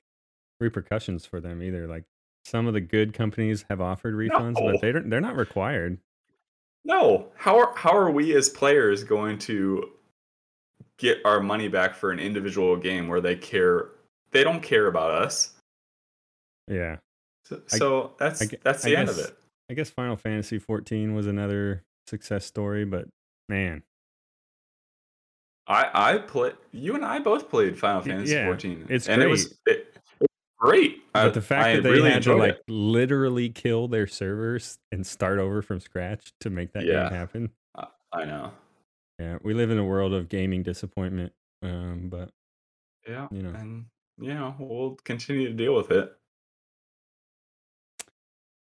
repercussions for them either. Like some of the good companies have offered refunds, No. but they don't. They're not required. No, how are how are we as players going to get our money back for an individual game where they care? They don't care about us. Yeah, So, I- so that's I that's I the end of it. I guess Final Fantasy 14 was another success story, but man, I I play. You and I both played Final Fantasy yeah, 14. it's and it was it, it great. but I- the fact I that they really had to like it. literally kill their servers and start over from scratch to make that Yeah. game happen. I know. Yeah, we live in a world of gaming disappointment. Um, but Yeah, You know. and you know we'll continue to deal with it.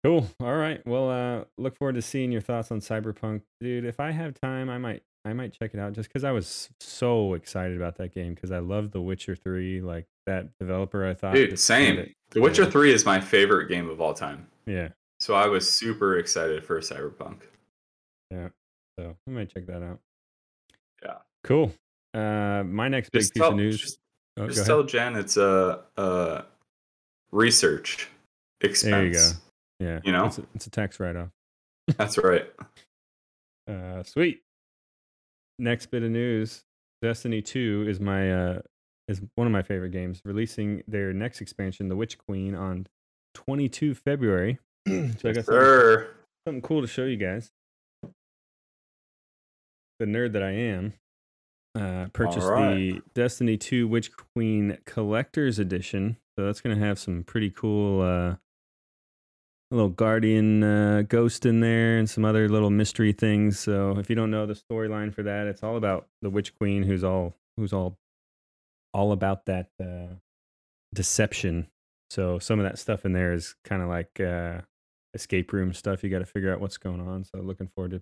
Cool. All right. Well, uh, look forward to seeing your thoughts on Cyberpunk, dude. If I have time, I might, I might check it out just because I was so excited about that game because I love The Witcher Three. Like that developer, I thought. Dude, same. The Witcher yeah. 3 is my favorite game of all time. Yeah. So I was super excited for Cyberpunk. Yeah. So I might check that out. Cool. Uh, my next big Just piece of news. just, oh, just tell. Jen it's a, a research expense. There you go. Yeah. you know? it's a, it's a tax write-off. That's right. Uh, sweet. Next bit of news. Destiny 2 is my uh is one of my favorite games. Releasing their next expansion, The Witch Queen, on 22 February. so I got something, Sir. something cool to show you guys. The nerd that I am, uh, purchased right. the Destiny 2 Witch Queen Collector's Edition. So that's gonna have some pretty cool uh little guardian uh, ghost in there and some other little mystery things. So if you don't know the storyline for that, it's all about the witch queen who's all who's all all about that uh, deception. So some of that stuff in there is kind of like uh, escape room stuff. You got to figure out what's going on. So looking forward to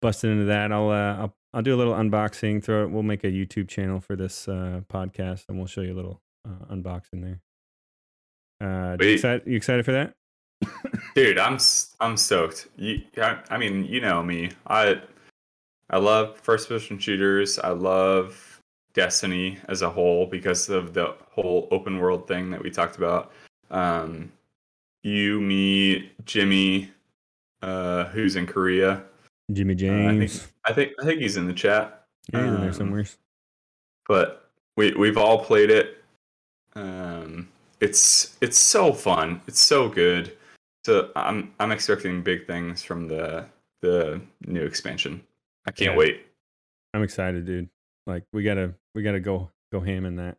busting into that. I'll uh, I'll I'll do a little unboxing. Throw it. We'll make a YouTube channel for this uh, podcast, and we'll show you a little uh, unboxing there. Uh, you excited? You excited for that? Dude, I'm I'm stoked. You, I, I mean, you know me. I I love first person shooters. I love Destiny as a whole because of the whole open world thing that we talked about. Um, you, me, Jimmy, uh, who's in Korea. Jimmy Uh, I James. think I think I think he's in the chat. yeah, he's in there um, somewhere. but we we've all played it. Um, it's it's so fun. It's so good. So I'm I'm expecting big things from the the new expansion. I can't Yeah. wait. I'm excited, dude. Like we gotta we gotta go go ham in that.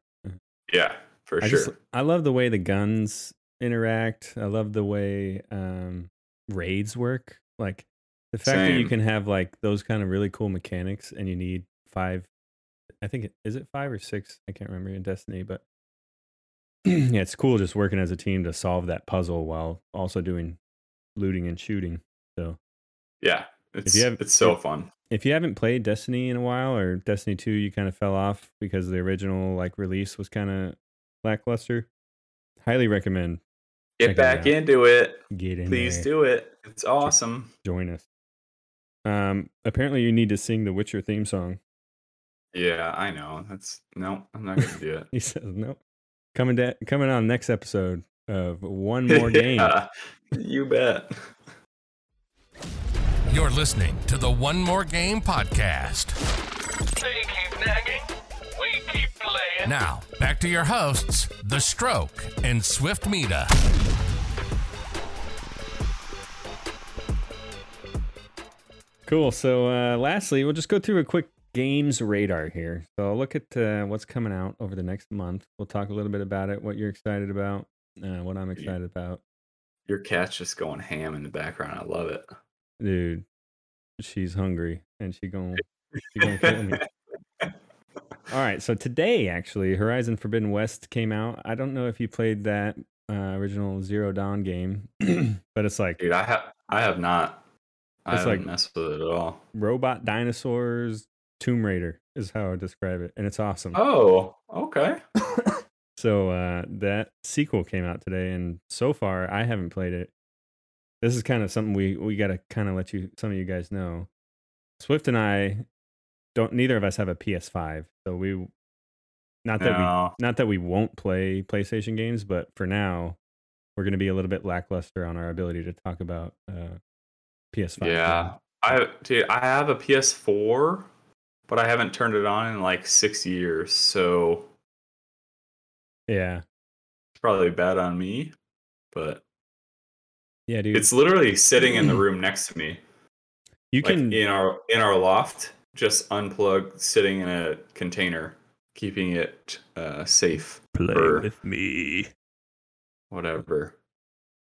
Yeah, for I sure. just I love the way the guns interact. I love the way um raids work. Like the fact that you can have like those kind of really cool mechanics and you need five I think is it five or six? I can't remember in Destiny, but yeah, it's cool just working as a team to solve that puzzle while also doing looting and shooting. So yeah, it's you have- it's so fun. if you haven't played Destiny in a while or Destiny 2 you kind of fell off because the original like release was kind of lackluster, highly recommend Get back into it. get in Please there, do it. It's awesome. join us. Um apparently you need to sing the Witcher theme song. Yeah, I know. That's no, I'm not gonna do it. He says no. Coming da- coming on next episode of one more game. Yeah, you bet. You're listening to the One More Game podcast. They keep nagging. We keep playing. Now, back to your hosts, The Stroke and Swiftmida. Cool. So, uh, lastly, we'll just go through a quick games radar here. So, I'll look at uh, what's coming out over the next month. We'll talk a little bit about it, what you're excited about, uh, what I'm excited about. Your cat's just going ham in the background. I love it. Dude, she's hungry and she going she gonna kill me. All right. So today, actually, Horizon Forbidden West came out. I don't know if you played that uh, original Zero Dawn game, but it's like Dude, I have I have not. I It's like- messed with it at all. robot dinosaurs Tomb Raider is how I describe it, and it's awesome. Oh, okay. So uh, that sequel came out today, and so far I haven't played it. This is kind of something we we got to kind of let you some of you guys know. Swift and I don't. Neither of us have a PS5, so we not that No. we not that we won't play PlayStation games, but for now we're going to be a little bit lackluster on our ability to talk about uh, PS5. Yeah, I dude, I have a PS4, but I haven't turned it on in like six years, so yeah, it's probably bad on me. But yeah, dude. it's literally sitting in the room next to me, you like can in our in our loft, just unplugged, sitting in a container, keeping it uh, safe. play for with me. whatever.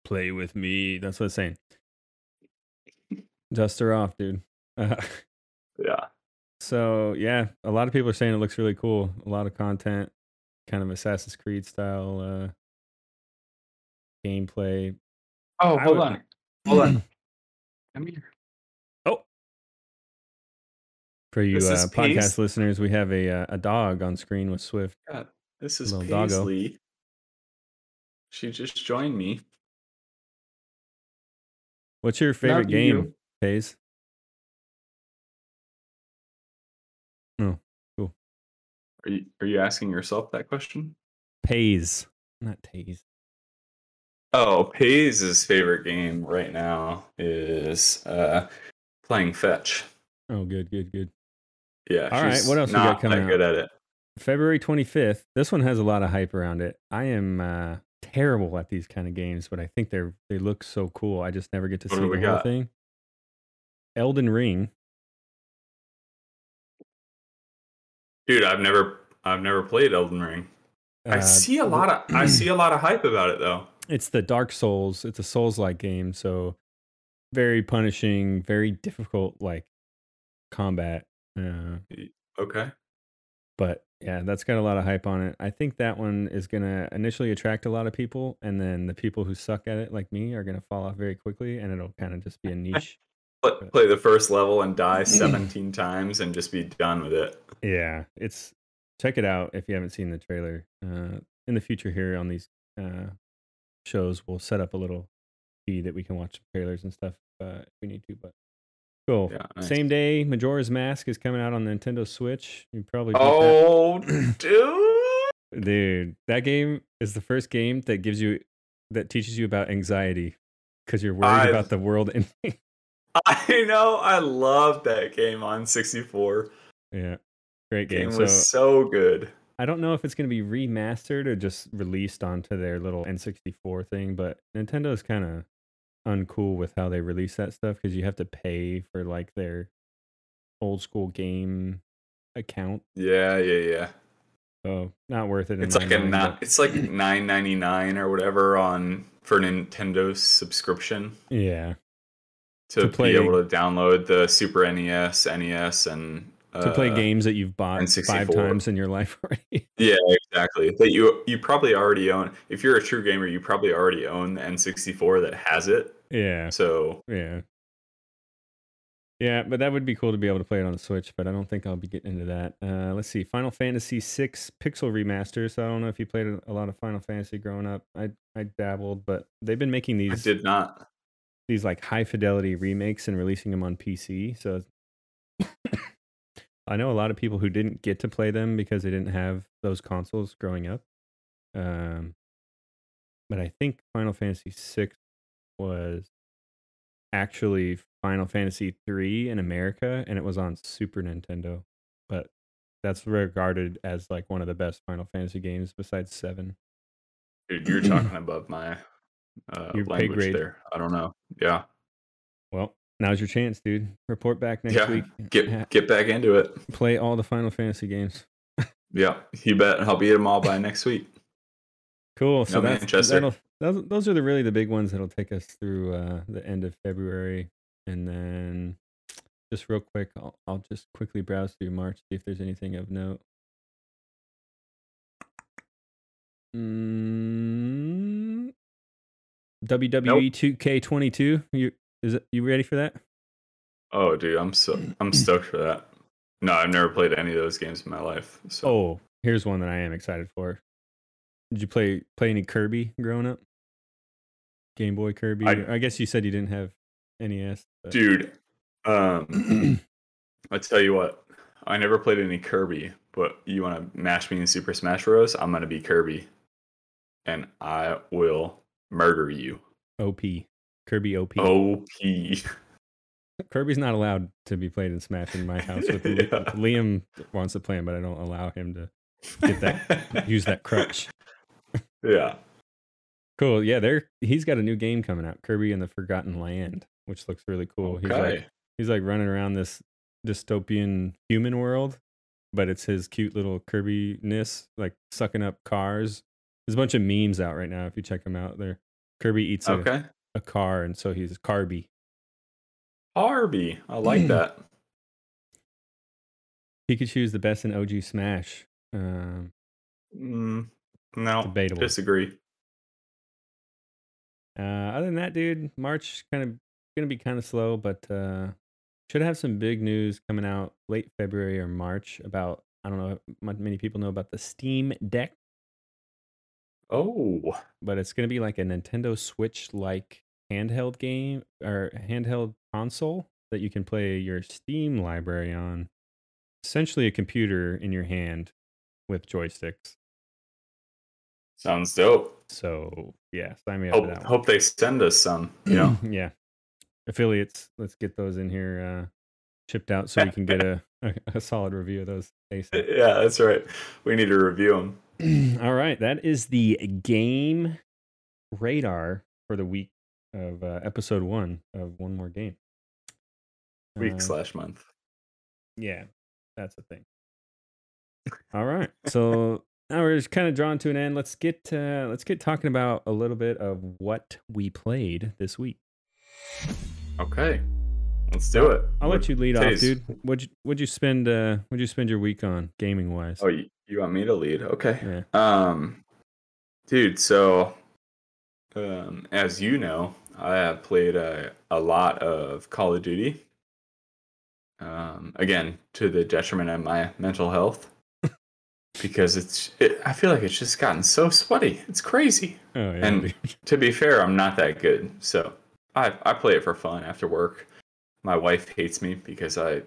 play with me. That's what it's saying. Dust her off, dude. Yeah. so yeah, a lot of people are saying it looks really cool. A lot of content, kind of Assassin's Creed style uh, gameplay. Oh, I hold would- on, hold on. Come here. Oh, for you uh, podcast Pace. listeners, we have a uh, a dog on screen with Swift. God, this is Little doggo. Paisley. She just joined me. What's your favorite Love game, you. Paze? Are you are you asking yourself that question? Paze, not Taze. Oh, Paze's favorite game right now is uh, playing fetch. Oh, good, good, good. Yeah. All right, what else we not got coming out? good at it. February 25th. This one has a lot of hype around it. I am uh, terrible at these kind of games, but I think they're they look so cool. I just never get to What see the we whole got? thing. Elden Ring. Dude, I've never I've never played Elden Ring. I Uh, see a lot of I see a lot of hype about it though. It's the Dark Souls. It's a Souls-like game, so very punishing, very difficult like combat. Uh, Okay. but yeah, that's got a lot of hype on it. I think that one is gonna initially attract a lot of people, and then the people who suck at it, like me, are gonna fall off very quickly, and it'll kind of just be a niche. Play, play the first level and die 17 times and just be done with it. Yeah, it's check it out if you haven't seen the trailer. Uh, in the future, here on these uh, shows, we'll set up a little feed that we can watch trailers and stuff uh, if we need to. But cool. Yeah, nice. Same day, Majora's Mask is coming out on the Nintendo Switch. You probably beat that. Oh, dude. dude, that game is the first game that gives you that teaches you about anxiety because you're worried I've- about the world ending. I know. I love that game on 64. yeah, great Game game. was so so good. I don't know if it's going to be remastered or just released onto their little N64 thing, but Nintendo's kind of uncool with how they release that stuff because you have to pay for like their old school game account. Yeah, yeah, yeah. So not worth it. It's like a not, but- it's like 9.99 or whatever on for Nintendo's subscription yeah. To, To play- be able to download the Super NES, NES, and To play uh, games that you've bought five N64. times in your life already. Yeah, exactly. That you you probably already own. If you're a true gamer, you probably already own the N64 that has it. yeah. So Yeah. Yeah, but that would be cool to be able to play it on the Switch, but I don't think I'll be getting into that. Uh, let's see. Final Fantasy VI Pixel Remaster. So I don't know if you played a lot of Final Fantasy growing up. I I dabbled, but they've been making I these did not. These like high fidelity remakes and releasing them on PC. So I know a lot of people who didn't get to play them because they didn't have those consoles growing up. Um, but I think Final Fantasy VI was actually Final Fantasy III in America, and it was on Super Nintendo. But that's regarded as like one of the best Final Fantasy games besides seven. Dude, you're talking above my uh, Your pay grade. there. I don't know. Yeah, Well, now's your chance, dude. Report back next yeah. week. Get get back into it. play all the Final Fantasy games. Yeah, you bet. I'll beat them all by next week. Cool. So No that's that'll, those, those are the really the big ones that'll take us through uh, the end of February, and then just real quick, I'll, I'll just quickly browse through March see if there's anything of note. Mm, WWE 2K22. You is it, you ready for that? Oh, dude, I'm so I'm stoked for that. No, I've never played any of those games in my life. So Oh, here's one that I am excited for. Did you play play any Kirby growing up? Game Boy Kirby. I- I, guess you said you didn't have NES. but- dude, um, I tell you what, I never played any Kirby, but you want to match me in Super Smash Bros? I'm gonna be Kirby, and I will murder you. OP. Kirby OP. OP. Kirby's not allowed to be played in Smash in my house. With Yeah. Liam wants to play him, but I don't allow him to Get that- use that crutch. Yeah. Cool. Yeah, there he's got a new game coming out, Kirby and the Forgotten Land, which looks really cool. He's like he's like running around this dystopian human world, but it's his cute little Kirby ness, like sucking up cars. There's a bunch of memes out right now. If you check them out, there Kirby eats a, Okay. a car, and so he's Carby. Harby. I like that. Pikachu is the best in OG Smash. Um, Mm, no. Debatable. Disagree. uh, other than that, dude, March kind of gonna be kind of slow, but uh, should have some big news coming out late February or March about. I don't know many people know about the Steam Deck, Oh. but it's gonna be like a Nintendo Switch like handheld game or handheld console that you can play your Steam library on. Essentially, a computer in your hand with joysticks. Sounds dope. So yeah, sign me up for Hope, that one. hope they send us some. You know? yeah. Affiliates, let's get those in here. Uh, shipped out so we can get a, a, a solid review of those. ASAP. Yeah, that's right. We need to review them. All right, that is the game radar for the week of uh, episode one of one more game. Week Uh, slash month. Yeah, that's a thing. All right, so now we're just kind of drawn to an end. Let's get uh, let's get talking about a little bit of what we played this week. Okay. Let's do it. I'll let you lead off, dude. What'd you, what'd you spend uh what'd you spend your week on gaming wise? Oh, you, you want me to lead? Okay. Yeah. Um, dude, so um, as you know, I have played a, a lot of Call of Duty. Um, again, to the detriment of my mental health, because it's. It, I feel like it's just gotten so sweaty. It's crazy. Oh yeah. and- dude. To be fair, I'm not that good, so I I play it for fun after work. My wife hates me because I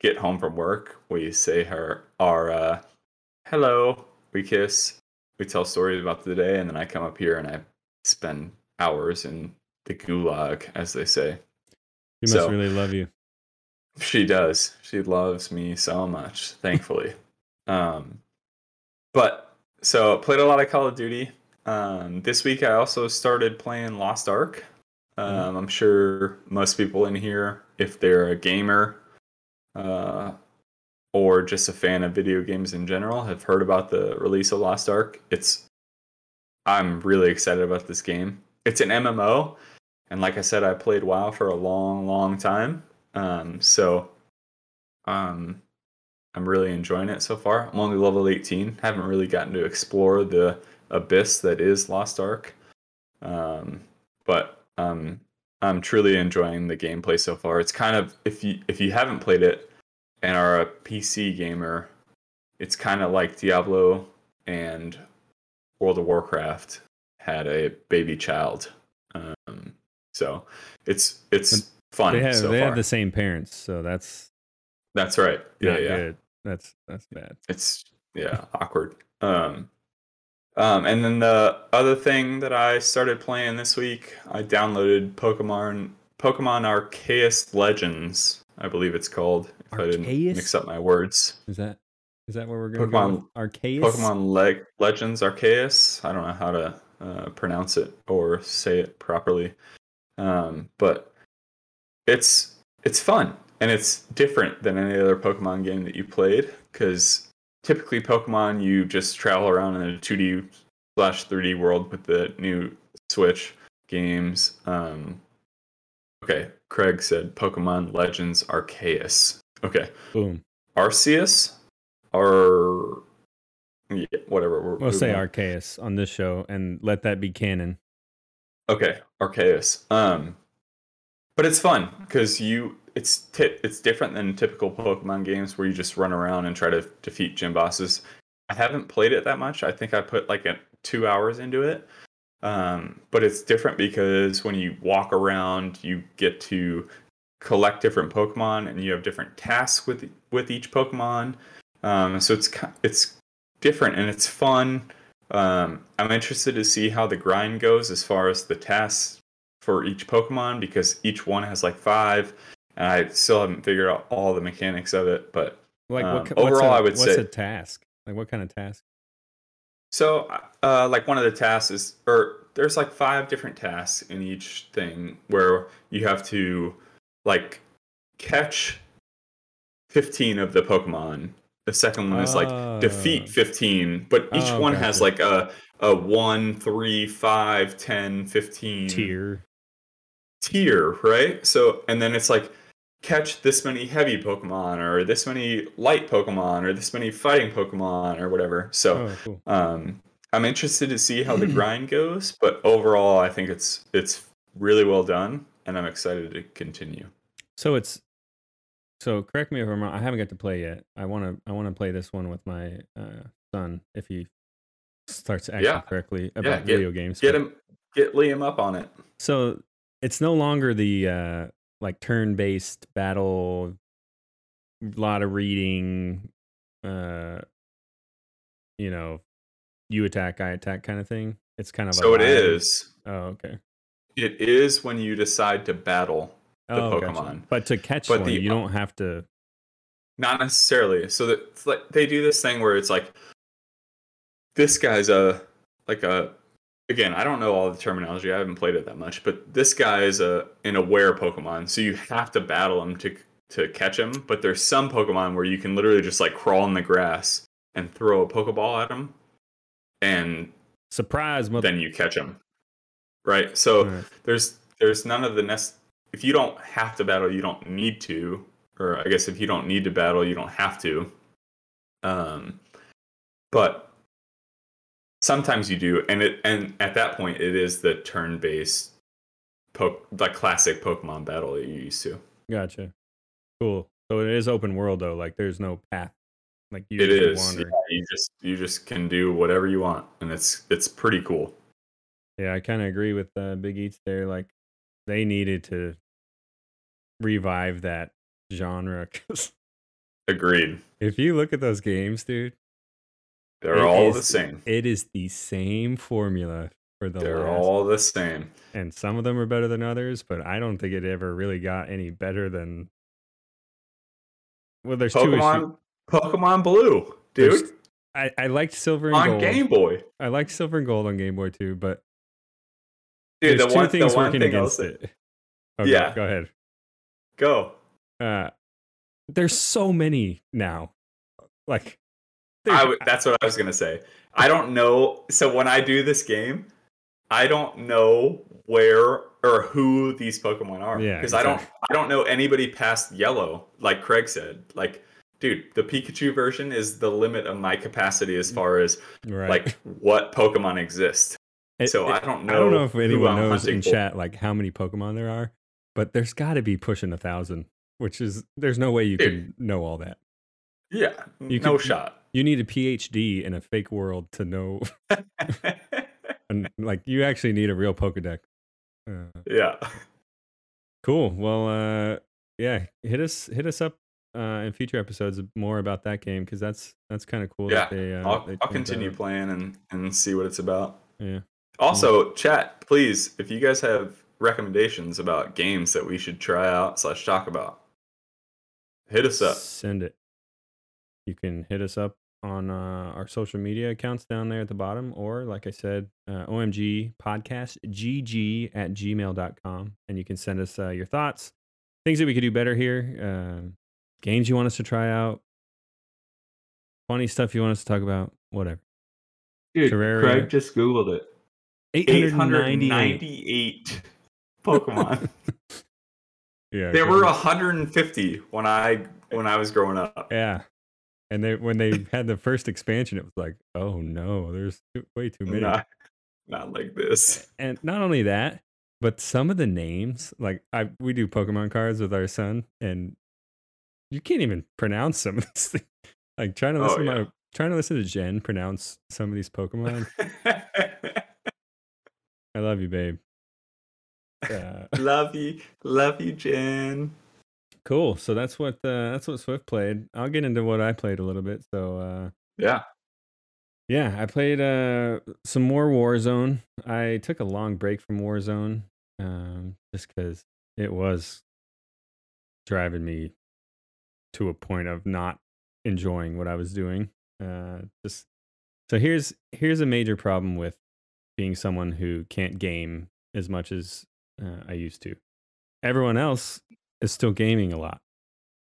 get home from work. We say her our uh, hello, we kiss, we tell stories about the day, and then I come up here and I spend hours in the gulag, as they say. She must so- really love you. She does. She loves me so much, thankfully. um, but so played a lot of Call of Duty. Um, this week I also started playing Lost Ark. Um, I'm sure most people in here, if they're a gamer uh, or just a fan of video games in general, have heard about the release of Lost Ark. It's I'm really excited about this game. It's an MMO, and like I said, I played WoW for a long, long time. Um, so um, I'm really enjoying it so far. I'm only level 18. Haven't really gotten to explore the abyss that is Lost Ark. Um, but um, I'm truly enjoying the gameplay so far. It's kind of if you if you haven't played it and are a PC gamer, it's kind of like Diablo and World of Warcraft had a baby child. Um, so it's it's fun They have so they far. have the same parents, so that's That's right. Yeah, yeah. good. That's that's bad. It's yeah, awkward. Um um and then the other thing that I started playing this week, I downloaded Pokemon Pokemon Arceus Legends, I believe it's called. If I didn't mix up my words. Is that is that where we're gonna Pokemon- go? Arceus. Pokemon Leg Legends Arceus. I don't know how to uh, pronounce it or say it properly, um, but it's it's fun and it's different than any other Pokemon game that you played because typically Pokemon you just travel around in a 2D slash 3D world with the new Switch games. Um, okay, Craig said Pokemon Legends Arceus. Okay, Boom. Arceus or yeah, whatever. We're We'll say on. Arceus on this show and let that be canon. Okay, Arceus. Um, but it's fun because you it's ti it's different than typical Pokemon games where you just run around and try to defeat gym bosses. I haven't played it that much. I think I put like a, two hours into it. Um, but it's different because when you walk around, you get to collect different Pokemon, and you have different tasks with with each Pokemon. Um, so it's it's different and it's fun. Um, I'm interested to see how the grind goes as far as the tasks for each Pokemon because each one has like five, and I still haven't figured out all the mechanics of it. But Like Um, what? overall, a- I would what's say- what's a task? Like what kind of task? so, uh, like one of the tasks is, or there's like five different tasks in each thing where you have to like catch 15 of the Pokemon. The second one is like Oh. defeat 15, but each Oh, one has like a a 1, 3, 5, 10, 15 Tier. tier, right? So, and then it's like catch this many heavy Pokemon, or this many light Pokemon, or this many fighting Pokemon, or whatever. So, Oh, cool. um, I'm interested to see how the grind goes, but overall, I think it's it's really well done, and I'm excited to continue. So it's so correct me if I'm wrong. I haven't got to play yet. I want to I want to play this one with my uh, son if he starts acting Yeah. correctly about get- video games. Get him, get Liam up on it. So it's no longer the uh, like turn-based battle, a lot of reading, uh, you know, you attack, I attack kind of thing. It's kind of a So it is. Oh, okay. It is when you decide to battle. the Oh, gotcha. Pokemon. But to catch But one, the- you don't have to. Not necessarily. So that like they do this thing where it's like this guy's a like a again, I don't know all the terminology. I haven't played it that much, but this guy is a an aware Pokemon, so you have to battle him to to catch him. But there's some Pokemon where you can literally just like crawl in the grass and throw a Pokeball at him, and Surprise, mother. then you catch him. Right. So Alright. there's there's none of the nest. If you don't have to battle, you don't need to. Or I guess if you don't need to battle, you don't have to. Um, but sometimes you do, and it and at that point, it is the turn-based, po- the classic Pokemon battle that you're used to. Gotcha. Cool. So it is open world though. Like there's no path. Like you It just Yeah, you just you just can do whatever you want, and it's it's pretty cool. Yeah, I kind of agree with uh, Big Eats there. Like they needed to revive that genre Agreed. if you look at those games, dude, They're It all the same. it is the same formula for the They're all the same. and some of them are better than others, but I don't think it ever really got any better than. Well, there's two issues. Pokemon Pokemon Blue, dude. There's- I, I liked Silver and on Gold. On Game Boy. I liked Silver and Gold on Game Boy too, but Dude, there's the two one, things the working thing against it. Okay, Yeah. go ahead. Go. Uh, there's so many now. Like, w- that's what I was gonna say. I don't know. So when I do this game, I don't know where or who these Pokemon are Yeah, because I don't. I don't know anybody past Yellow. Like Craig said, like, dude, the Pikachu version is the limit of my capacity as far as right. like what Pokemon exist. It- so it- I don't know. I don't know if anyone knows in for. chat like how many Pokemon there are, but there's got to be pushing a thousand. Which is there's no way you can know all that. Yeah, You no shot. You need a PhD in a fake world to know. and like you actually need a real Pokedex. Uh, yeah. Cool. Well, uh, yeah, hit us hit us up uh, in future episodes more about that game because that's that's kind of cool. Yeah, that they, uh, I'll, I'll that continue playing and, and see what it's about. Yeah. Also, chat, please, if you guys have recommendations about games that we should try out slash talk about, hit us up. Send it. You can hit us up on uh, our social media accounts down there at the bottom, or like I said, uh, OMG podcast gg at gmail.com. And you can send us uh, your thoughts, things that we could do better here, uh, games you want us to try out, funny stuff you want us to talk about, whatever. Dude, Terraria. Craig just Googled it. 898 Pokemon. yeah. there were ahead. 150 when I when I was growing up. Yeah. And they when they had the first expansion, it was like, oh no, there's too, way too many. Not, not like this. And not only that, but some of the names, like I we do Pokemon cards with our son, and you can't even pronounce some of these things. Like trying to Oh, listen to my trying to listen to Jen pronounce some of these Pokemon. I love you, babe. Uh, love you, love you, Jen. Cool. So that's what uh, that's what Swift played. I'll get into what I played a little bit. So uh, Yeah, Yeah, I played uh some more Warzone. I took a long break from Warzone um just cuz it was driving me to a point of not enjoying what I was doing. Uh just So here's here's a major problem with being someone who can't game as much as uh, I used to. Everyone else is still gaming a lot.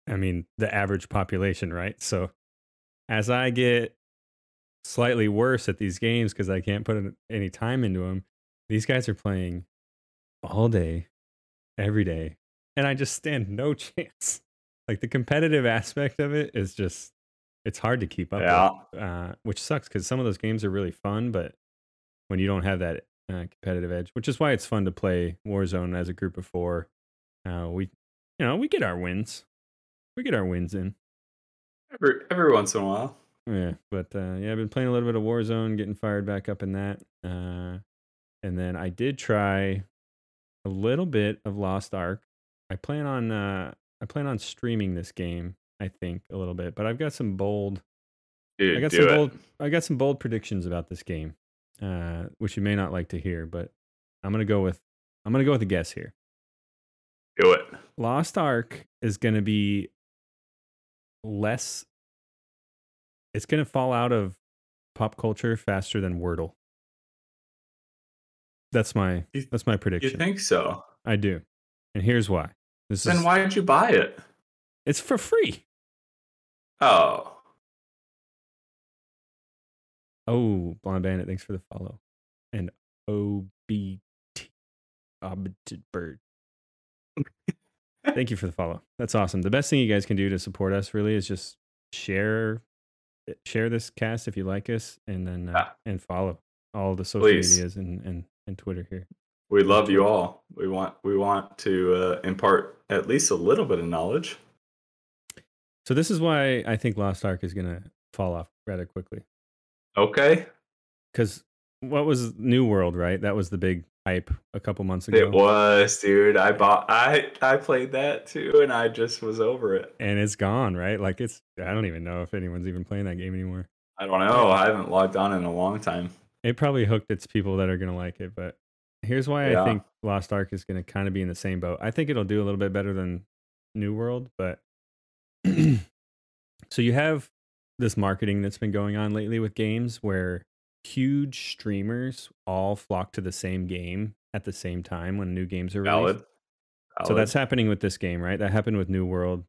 I mean, the average population, right? So as I get slightly worse at these games because I can't put any time into them. These guys are playing all day, every day, and I just stand no chance. Like the competitive aspect of it is just, it's hard to keep up Yeah. with, uh, which sucks because some of those games are really fun, but when you don't have that uh, competitive edge, which is why it's fun to play Warzone as a group of four, uh, we, you know, we get our wins. We get our wins in. every every once in a while. Yeah, but uh, yeah, I've been playing a little bit of Warzone, getting fired back up in that. Uh, and then I did try a little bit of Lost Ark. I plan on uh, I plan on streaming this game. I think a little bit, but I've got some bold Dude, I got some it. bold I got some bold predictions about this game, uh, which you may not like to hear, but I'm gonna go with I'm gonna go with a guess here. Do it. Lost Ark is going to be less. It's going to fall out of pop culture faster than Wordle. That's my You- that's my prediction. You think so? I do, and here's why. This Then is why did you buy it? it's for free. Oh, Oh, Blonde Bandit, thanks for the follow. And OBT, Obbited Bird. Thank you for the follow. That's awesome. The best thing you guys can do to support us really is just share share this cast if you like us and then uh, Yeah. and follow all the social Please. medias and, and and Twitter here. we love you all. We want we want to uh, impart at least a little bit of knowledge. So this is why I think Lost Ark is going to fall off rather quickly. Okay, Cuz what was New World, right? That was the big hype a couple months ago. it was, dude. I bought. I I played that too, and I just was over it. and it's gone, right? Like it's I don't even know if anyone's even playing that game anymore. I don't know. I haven't logged on in a long time. It probably hooked its people that are going to like it, but here's why Yeah. I think Lost Ark is going to kind of be in the same boat. I think it'll do a little bit better than New World, but so you have this marketing that's been going on lately with games where huge streamers all flock to the same game at the same time when new games are released. Valid. So that's happening with this game, right? That happened with New World.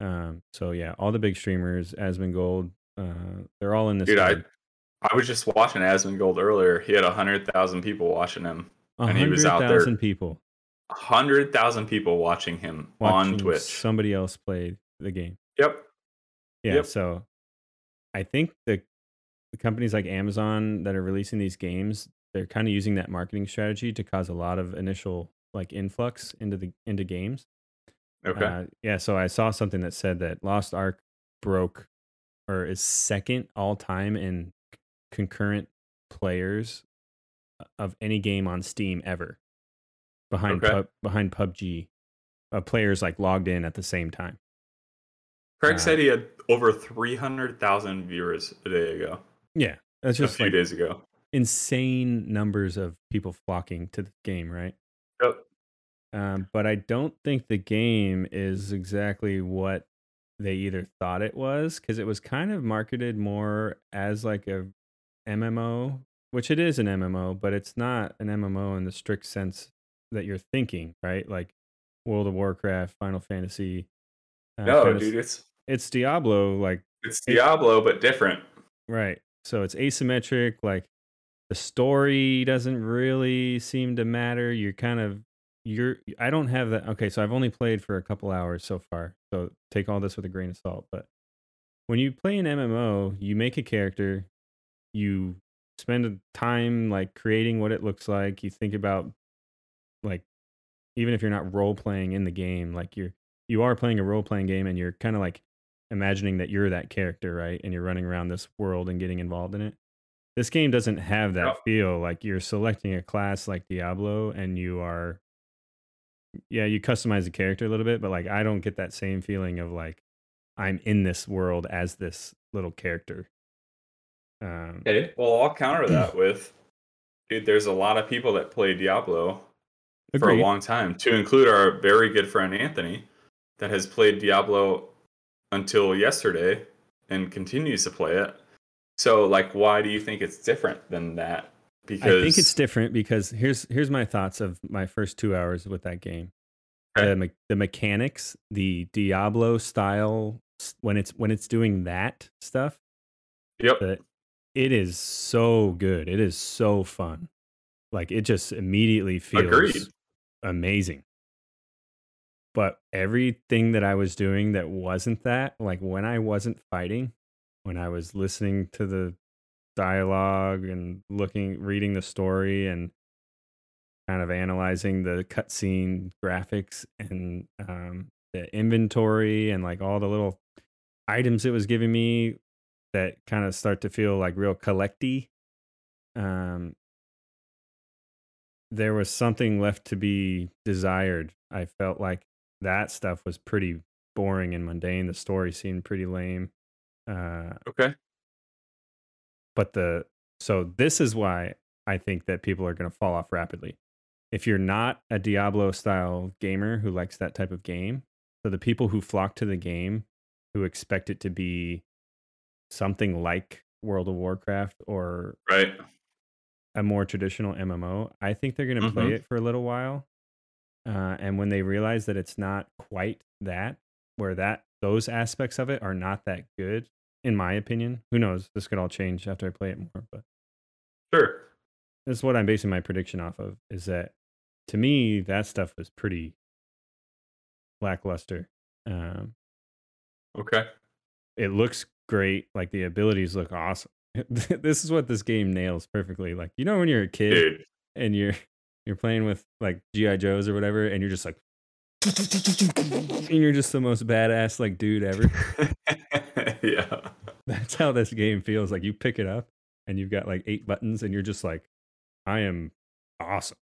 Um, so yeah, all the big streamers, Asmongold, uh, they're all in this. dude. I game. I was just watching Asmongold earlier. He had hundred thousand people watching him. And he was out there- 100,000 people hundred thousand people watching him on Twitch. Somebody else played the game. Yep. Yeah. Yep. So I think the the companies like Amazon that are releasing these games, they're kind of using that marketing strategy to cause a lot of initial like influx into the into games. Okay. Uh, yeah, so I saw something that said that Lost Ark broke or is second all time in concurrent players of any game on Steam ever. Behind Okay. pub, behind PUBG, uh, players like logged in at the same time. Craig uh, said he had over three hundred thousand viewers a day ago. Yeah, that's just a few like days ago. insane numbers of people flocking to the game, right? Yep. Um, but I don't think the game is exactly what they either thought it was because it was kind of marketed more as like a MMO, which it is an MMO, but it's not an MMO in the strict sense that you're thinking, right? Like World of Warcraft, Final Fantasy. uh, No, kinda dude, it's it's Diablo, like it's Diablo but different. Right. So it's asymmetric. Like the story doesn't really seem to matter. You're kind of you're. I don't have that. Okay, so I've only played for a couple hours so far. So take all this with a grain of salt. But when you play an MMO, you make a character. You spend time like creating what it looks like. You think about like even if you're not role playing in the game, like you're you are playing a role playing game and you're kind of like imagining that you're that character, right? And you're running around this world and getting involved in it. This game doesn't have that Yep. feel. Like you're selecting a class like Diablo and you are yeah, you customize the character a little bit, but like I don't get that same feeling of like I'm in this world as this little character. Um Okay. Well, I'll counter that with, dude. There's a lot of people that play Diablo for a long time, to include our very good friend Anthony, that has played Diablo until yesterday and continues to play it. So, like, why do you think it's different than that? Because I think it's different because here's here's my thoughts of my first two hours with that game. Okay. The me- the mechanics, the Diablo style, when it's when it's doing that stuff, Yep. that it is so good. It is so fun. Like it just immediately feels Agreed. amazing. But everything that I was doing that wasn't that, like when I wasn't fighting, when I was listening to the dialogue and looking reading the story and kind of analyzing the cutscene graphics and um, the inventory and like all the little items it was giving me that kind of start to feel like real collecty um there was something left to be desired i felt like that stuff was pretty boring and mundane the story seemed pretty lame uh Okay. but the so this is why I think that people are going to fall off rapidly if you're not a Diablo style gamer who likes that type of game, so the people who flock to the game who expect it to be something like World of Warcraft or Right. a more traditional MMO, I think they're going to play Mhm. it for a little while. Uh, and when they realize that it's not quite that, where that those aspects of it are not that good, in my opinion, who knows? This could all change after I play it more. But Sure. this is what I'm basing my prediction off of. Is that to me that stuff was pretty lackluster. Um, Okay. it looks great. Like the abilities look awesome. this is what this game nails perfectly. Like you know when you're a kid Dude. and you're you're playing with like GI Joes or whatever, and you're just like, and you're just the most badass like dude ever. yeah. That's how this game feels. Like you pick it up and you've got like eight buttons, and you're just like, I am awesome.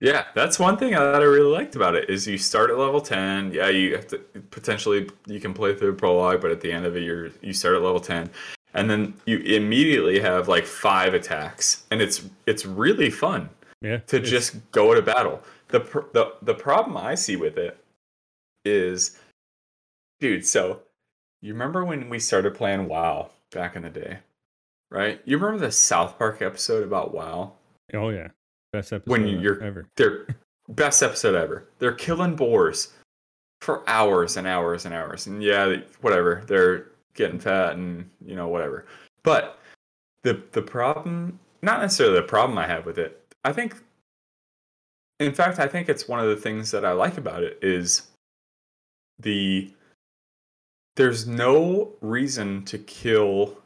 Yeah, that's one thing that I really liked about it is you start at level 10. Yeah, you have to potentially you can play through prologue, but at the end of it you're you start at level 10. And then you immediately have like five attacks and it's it's really fun Yeah, to it's- just go to battle. The pr- the the problem I see with it is dude, so you remember when we started playing WoW back in the day? Right? You remember the South Park episode about WoW? oh yeah, best episode When you're ever. They're best episode ever. They're killing boars for hours and hours and hours. And yeah, whatever. They're getting fat and you know whatever. But the the problem, not necessarily the problem I have with it. I think, in fact, I think it's one of the things that I like about it is the there's no reason to kill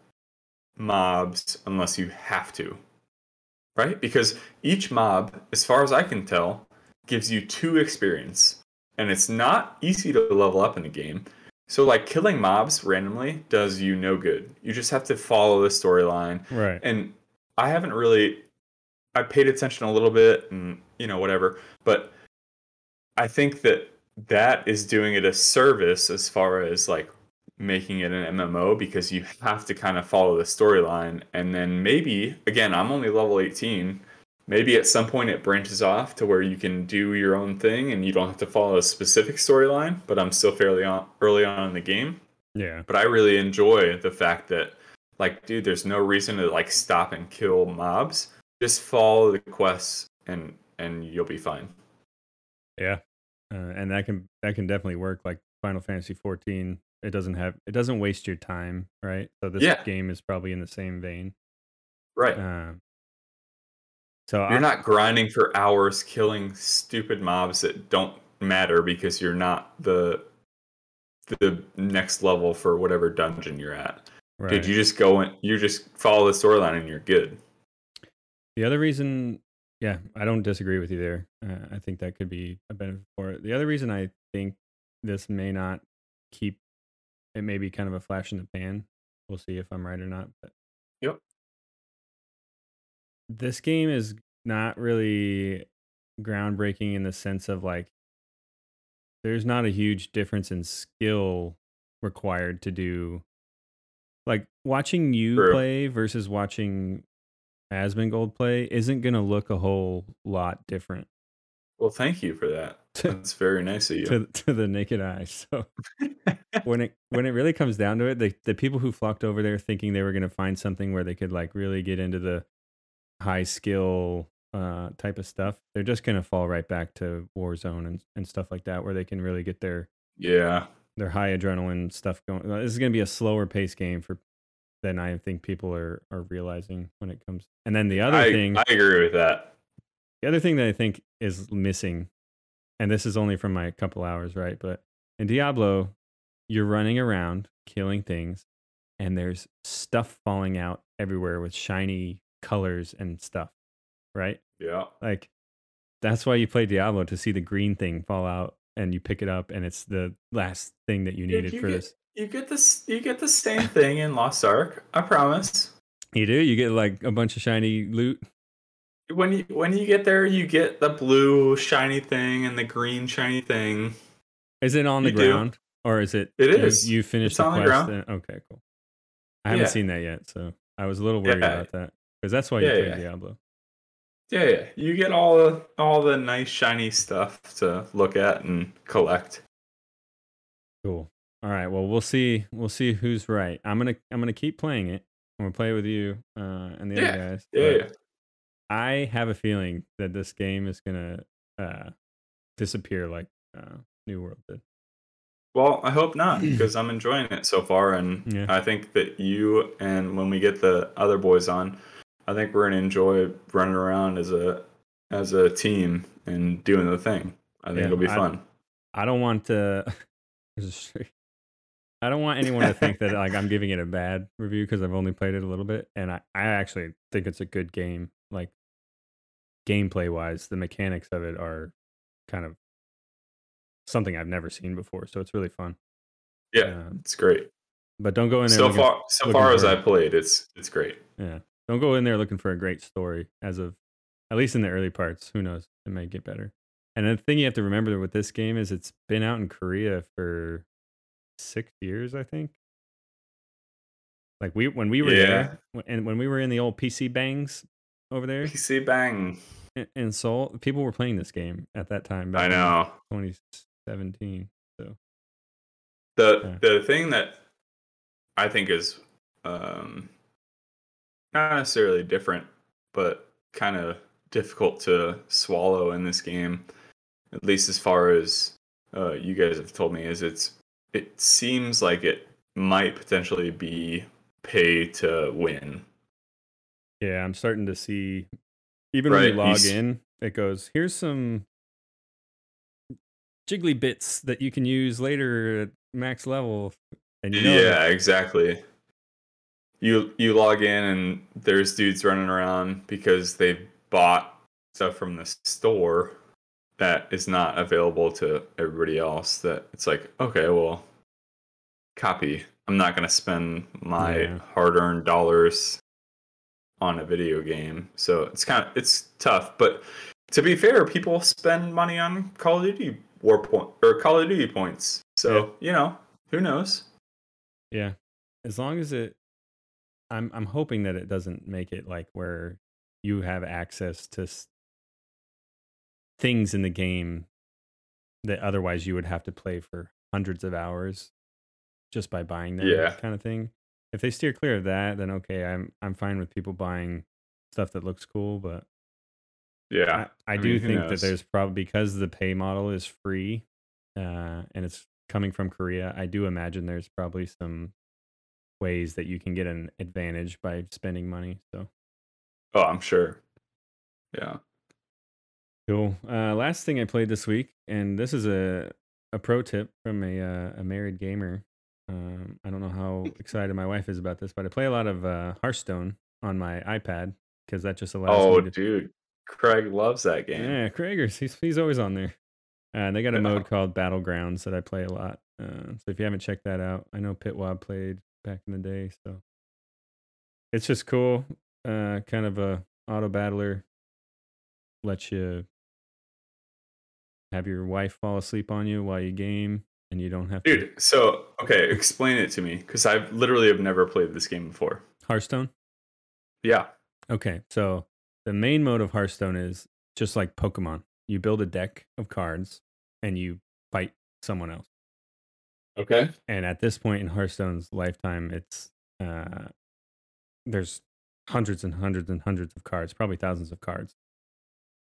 mobs unless you have to right? Because each mob, as far as I can tell, gives you two experience, and it's not easy to level up in the game. So, like killing mobs randomly does you no good. You just have to follow the storyline, Right. and I haven't really. I paid attention a little bit, and you know whatever, but I think that that is doing it a service as far as like making it an MMO because you have to kind of follow the storyline and then maybe again I'm only level 18 maybe at some point it branches off to where you can do your own thing and you don't have to follow a specific storyline but I'm still fairly on, early on in the game Yeah. but I really enjoy the fact that like dude there's no reason to like stop and kill mobs just follow the quests and and you'll be fine Yeah. Uh, and that can that can definitely work. Like Final Fantasy 14, it doesn't have it doesn't waste your time, right? So this Yeah. game is probably in the same vein. right Um, so You're not grinding for hours killing stupid mobs that don't matter because you're not the the next level for whatever dungeon you're at. right. Dude, you just go and you just follow the storyline and you're good. The other reason, yeah, I don't disagree with you there. Uh, I think that could be a benefit for it. The other reason I think this may not keep it may be kind of a flash in the pan. We'll see if I'm right or not. But Yep. This game is not really groundbreaking in the sense of like there's not a huge difference in skill required to do like watching you True. play versus watching Asmongold play isn't going to look a whole lot different Well, thank you for that. That's very nice of you. to to the naked eye. So when it when it really comes down to it, the the people who flocked over there thinking they were going to find something where they could like really get into the high skill uh type of stuff, they're just going to fall right back to Warzone and and stuff like that where they can really get their yeah. their high adrenaline stuff going. This is going to be a slower pace game for than I think people are are realizing when it comes. And then the other I, thing I agree with that. the other thing that I think is missing, and this is only from my couple hours, right? But in Diablo, you're running around killing things, and there's stuff falling out everywhere with shiny colors and stuff, right? Yeah. Like that's why you play Diablo to see the green thing fall out and you pick it up and it's the last thing that you Dude, needed you for get- this. You get this you get the same thing in Lost Ark. I promise. You do? You get like a bunch of shiny loot. When you when you get there, you get the blue shiny thing and the green shiny thing. Is it on the You do. ground? Or is it It you- is. You, finished It's the on the quest? ground. and- okay, cool. I haven't Yeah. seen that yet, so I was a little worried Yeah. about that. Because that's why you yeah. Diablo. Yeah, yeah. You get all the all the nice shiny stuff to look at and collect. Cool. All right. Well, we'll see. We'll see who's right. I'm gonna I'm gonna keep playing it. I'm gonna play it with you uh, and the Yeah, other guys. Yeah, yeah. I have a feeling that this game is gonna uh, disappear like uh, New World did. Well, I hope not because I'm enjoying it so far, and Yeah. I think that you and when we get the other boys on, I think we're gonna enjoy running around as a as a team and doing the thing. I think Yeah, it'll be I- fun. I don't want to. There's a str- I don't want anyone to think that like I'm giving it a bad review because I've only played it a little bit, and I, I actually think it's a good game. Like gameplay wise, the mechanics of it are kind of something I've never seen before, so it's really fun. Yeah, Um, it's great. but don't go in there. So looking- far, so far as I played, it's it's great. yeah, don't go in there looking for a great story. As of at least in the early parts, who knows? It may get better. And the thing you have to remember with this game is it's been out in Korea for six years, I think. Like we when we were Yeah. there, and when we were in the old PC bangs over there PC Bang. in, in Seoul, people were playing this game at that time. I know. 2017. So The Yeah. the thing that I think is um not necessarily different, but kind of difficult to swallow in this game, at least as far as uh, you guys have told me, is it's it seems like it might potentially be pay to win. yeah, I'm starting to see. Even when Right, you you log in, it goes here's some jiggly bits that you can use later at max level, and you know that- yeah, exactly. You you log in and there's dudes running around because they bought stuff from the store that is not available to everybody else. That it's like, okay, well, copy. I'm not gonna spend my Yeah. hard-earned dollars on a video game. So it's kind of it's tough, but to be fair, people spend money on Call of Duty war point or Call of Duty points. So you know, who knows? Yeah. As long as it I'm I'm hoping that it doesn't make it like where you have access to things in the game that otherwise you would have to play for hundreds of hours just by buying them Yeah. kind of thing. If they steer clear of that, then okay, I'm I'm fine with people buying stuff that looks cool, but Yeah. I, I, I do mean, think that there's probably because the pay model is free uh, and it's coming from Korea. I do imagine there's probably some ways that you can get an advantage by spending money. So Oh, I'm sure. Yeah. Cool. Uh, last thing I played this week, and this is a a pro tip from a uh, a married gamer. Um, I don't know how excited my wife is about this, but I play a lot of uh, Hearthstone on my iPad because that just allows Oh, me to dude. Craig loves that game. Yeah, Krager's he's he's always on there. Uh, they got a mode called Battlegrounds that I play a lot. Uh, so if you haven't checked that out, I know Pitwab played back in the day, so it's just cool. Uh, kind of a auto battler. Lets you have your wife fall asleep on you while you game, and you don't have to. Dude, so okay, explain it to me because I literally have never played this game before. Hearthstone. Yeah. Okay, so the main mode of Hearthstone is just like Pokemon. You build a deck of cards and you fight someone else. Okay. and at this point in Hearthstone's lifetime, it's uh, there's hundreds and hundreds and hundreds of cards, probably thousands of cards.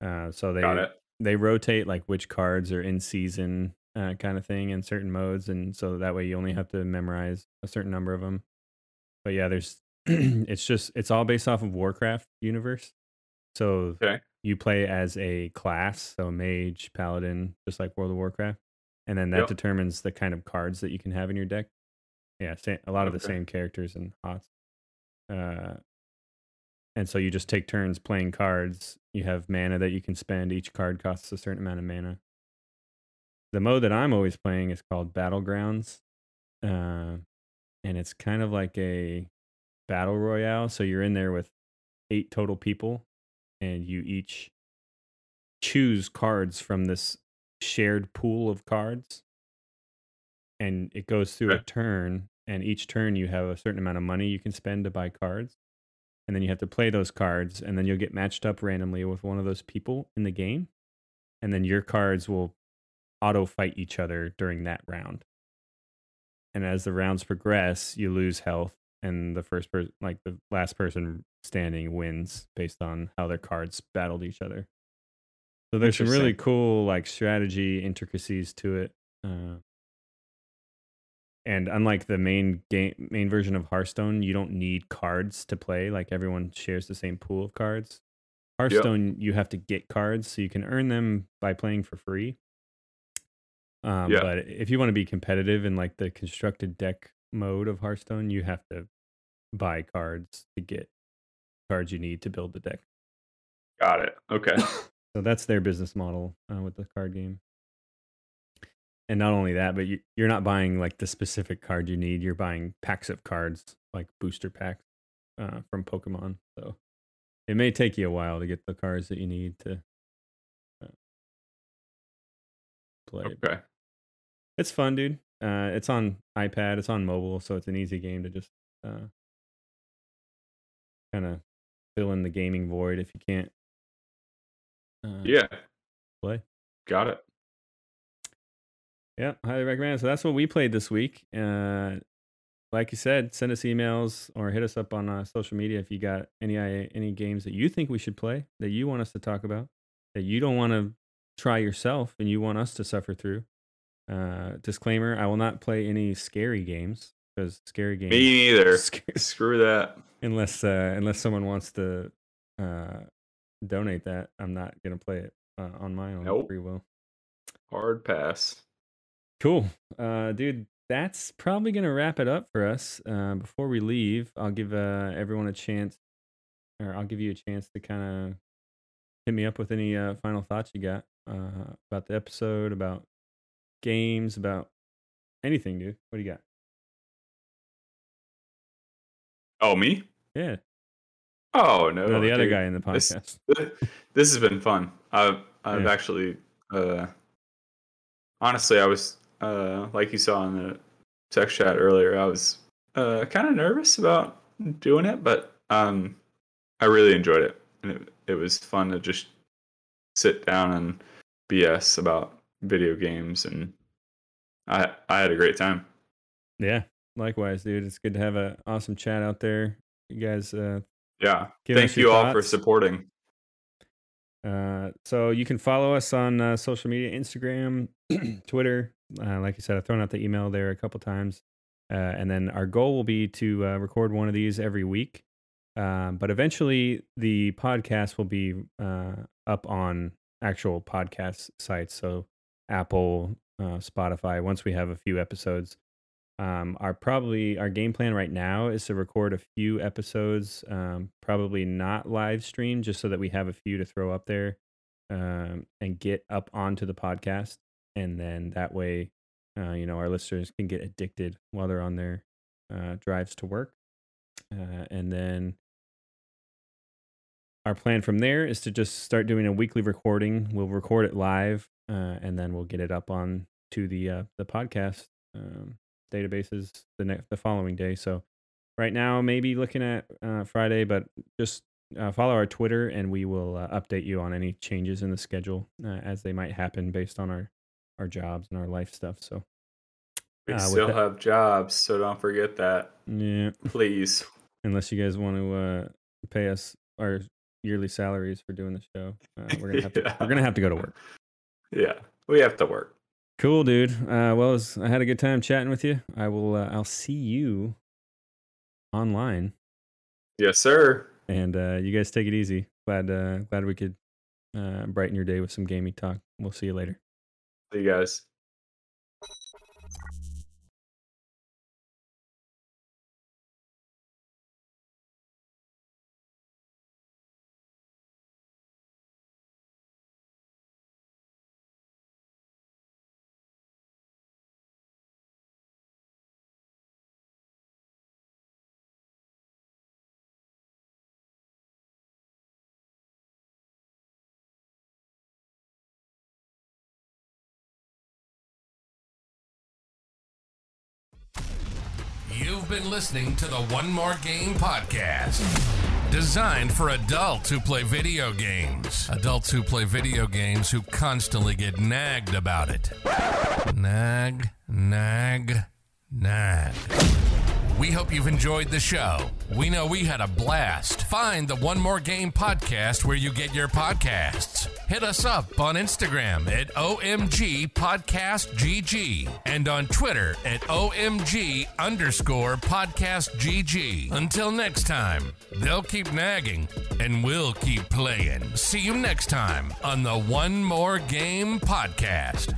Uh, so they Got it. They rotate like which cards are in season, uh, kind of thing, in certain modes, and so that way you only have to memorize a certain number of them. But yeah, there's it's just it's all based off of Warcraft universe. So Okay. you play as a class, so mage, paladin, just like World of Warcraft, and then that Yep. determines the kind of cards that you can have in your deck. Yeah, a lot of the same characters and HOTS. Uh, and so you just take turns playing cards. You have mana that you can spend. Each card costs a certain amount of mana. The mode that I'm always playing is called Battlegrounds, uh, and it's kind of like a battle royale. So you're in there with eight total people, and you each choose cards from this shared pool of cards and it goes through a turn and each turn you have a certain amount of money you can spend to buy cards and then you have to play those cards, and then you'll get matched up randomly with one of those people in the game, and then your cards will auto fight each other during that round. And as the rounds progress, you lose health, and the first person, like the last person standing, wins based on how their cards battled each other. So there's some really cool like strategy intricacies to it. Uh, and unlike the main game main version of Hearthstone, you don't need cards to play. Like everyone shares the same pool of cards. Hearthstone, you have to get cards, so you can earn them by playing for free. Um, Yeah. But if you want to be competitive in like the constructed deck mode of Hearthstone, you have to buy cards to get cards you need to build the deck. Got it. Okay. So that's their business model uh, with the card game. And not only that, but you, you're not buying like the specific card you need. You're buying packs of cards, like booster packs uh, from Pokemon. So it may take you a while to get the cards that you need to uh, play. Okay. It's fun, dude. Uh, it's on iPad. It's on mobile, so it's an easy game to just uh, kind of fill in the gaming void if you can't. Uh, Yeah. play. Got it. Yeah, highly recommend. So that's what we played this week. Uh, like you said, send us emails or hit us up on uh, social media if you got any any games that you think we should play that you want us to talk about that you don't want to try yourself and you want us to suffer through. Uh, disclaimer: I will not play any scary games because scary games Me neither. Screw that. unless uh, unless someone wants to uh, donate that, I'm not gonna play it uh, on my own Nope. free will. Hard pass. Cool. Uh, dude, that's probably going to wrap it up for us. Uh, before we leave, I'll give uh, everyone a chance, or I'll give you a chance to kind of hit me up with any uh, final thoughts you got uh, about the episode, about games, about anything, dude. What do you got? Oh, me? Yeah. Oh no. No, the other dude. guy in the This- podcast. this has been fun. I've I've Yeah. actually uh honestly I was uh like you saw in the text chat earlier, I was uh kind of nervous about doing it, but um I really enjoyed it. And it it was fun to just sit down and BS about video games and I I had a great time. Yeah. Likewise, dude. It's good to have an awesome chat out there. You guys uh, Yeah. Thank you all for supporting. Uh, so you can follow us on uh, social media, Instagram, Twitter. Uh, like I said, I've thrown out the email there a couple times. Uh, and then our goal will be to uh, record one of these every week. Um, but eventually, the podcast will be up on actual podcast sites. So Apple, Spotify, once we have a few episodes. Um, our probably our game plan right now is to record a few episodes, um, probably not live stream, just so that we have a few to throw up there um, and get up onto the podcast, and then that way, uh, you know, our listeners can get addicted while they're on their uh, drives to work, uh, and then our plan from there is to just start doing a weekly recording. We'll record it live, uh, and then we'll get it up on to the uh, the podcast um, databases the next the following day. So right now, maybe looking at uh, Friday, but just uh, follow our Twitter, and we will uh, update you on any changes in the schedule uh, as they might happen based on our our jobs and our life stuff. So We Uh, still that- have jobs, so don't forget that. yeah, Please. unless you guys want to uh, pay us our yearly salaries for doing the show, uh, we're gonna have to we're gonna have to go to work. Yeah. We have to work. Cool, dude. Uh, well, was- I had a good time chatting with you. I will. Uh, I'll see you online, Yes, sir. and uh, you guys take it easy. Glad, uh, glad we could uh, brighten your day with some gaming talk. We'll see you later. See you guys. Been listening to the One More Game podcast. Designed for adults who play video games. Adults who play video games who constantly get nagged about it. Nag, nag, nag. We hope you've enjoyed the show. We know we had a blast. Find the One More Game podcast where you get your podcasts. Hit us up on Instagram at OMG Podcast GG and on Twitter at OMG underscore Podcast GG. Until next time, they'll keep nagging and we'll keep playing. See you next time on the One More Game podcast.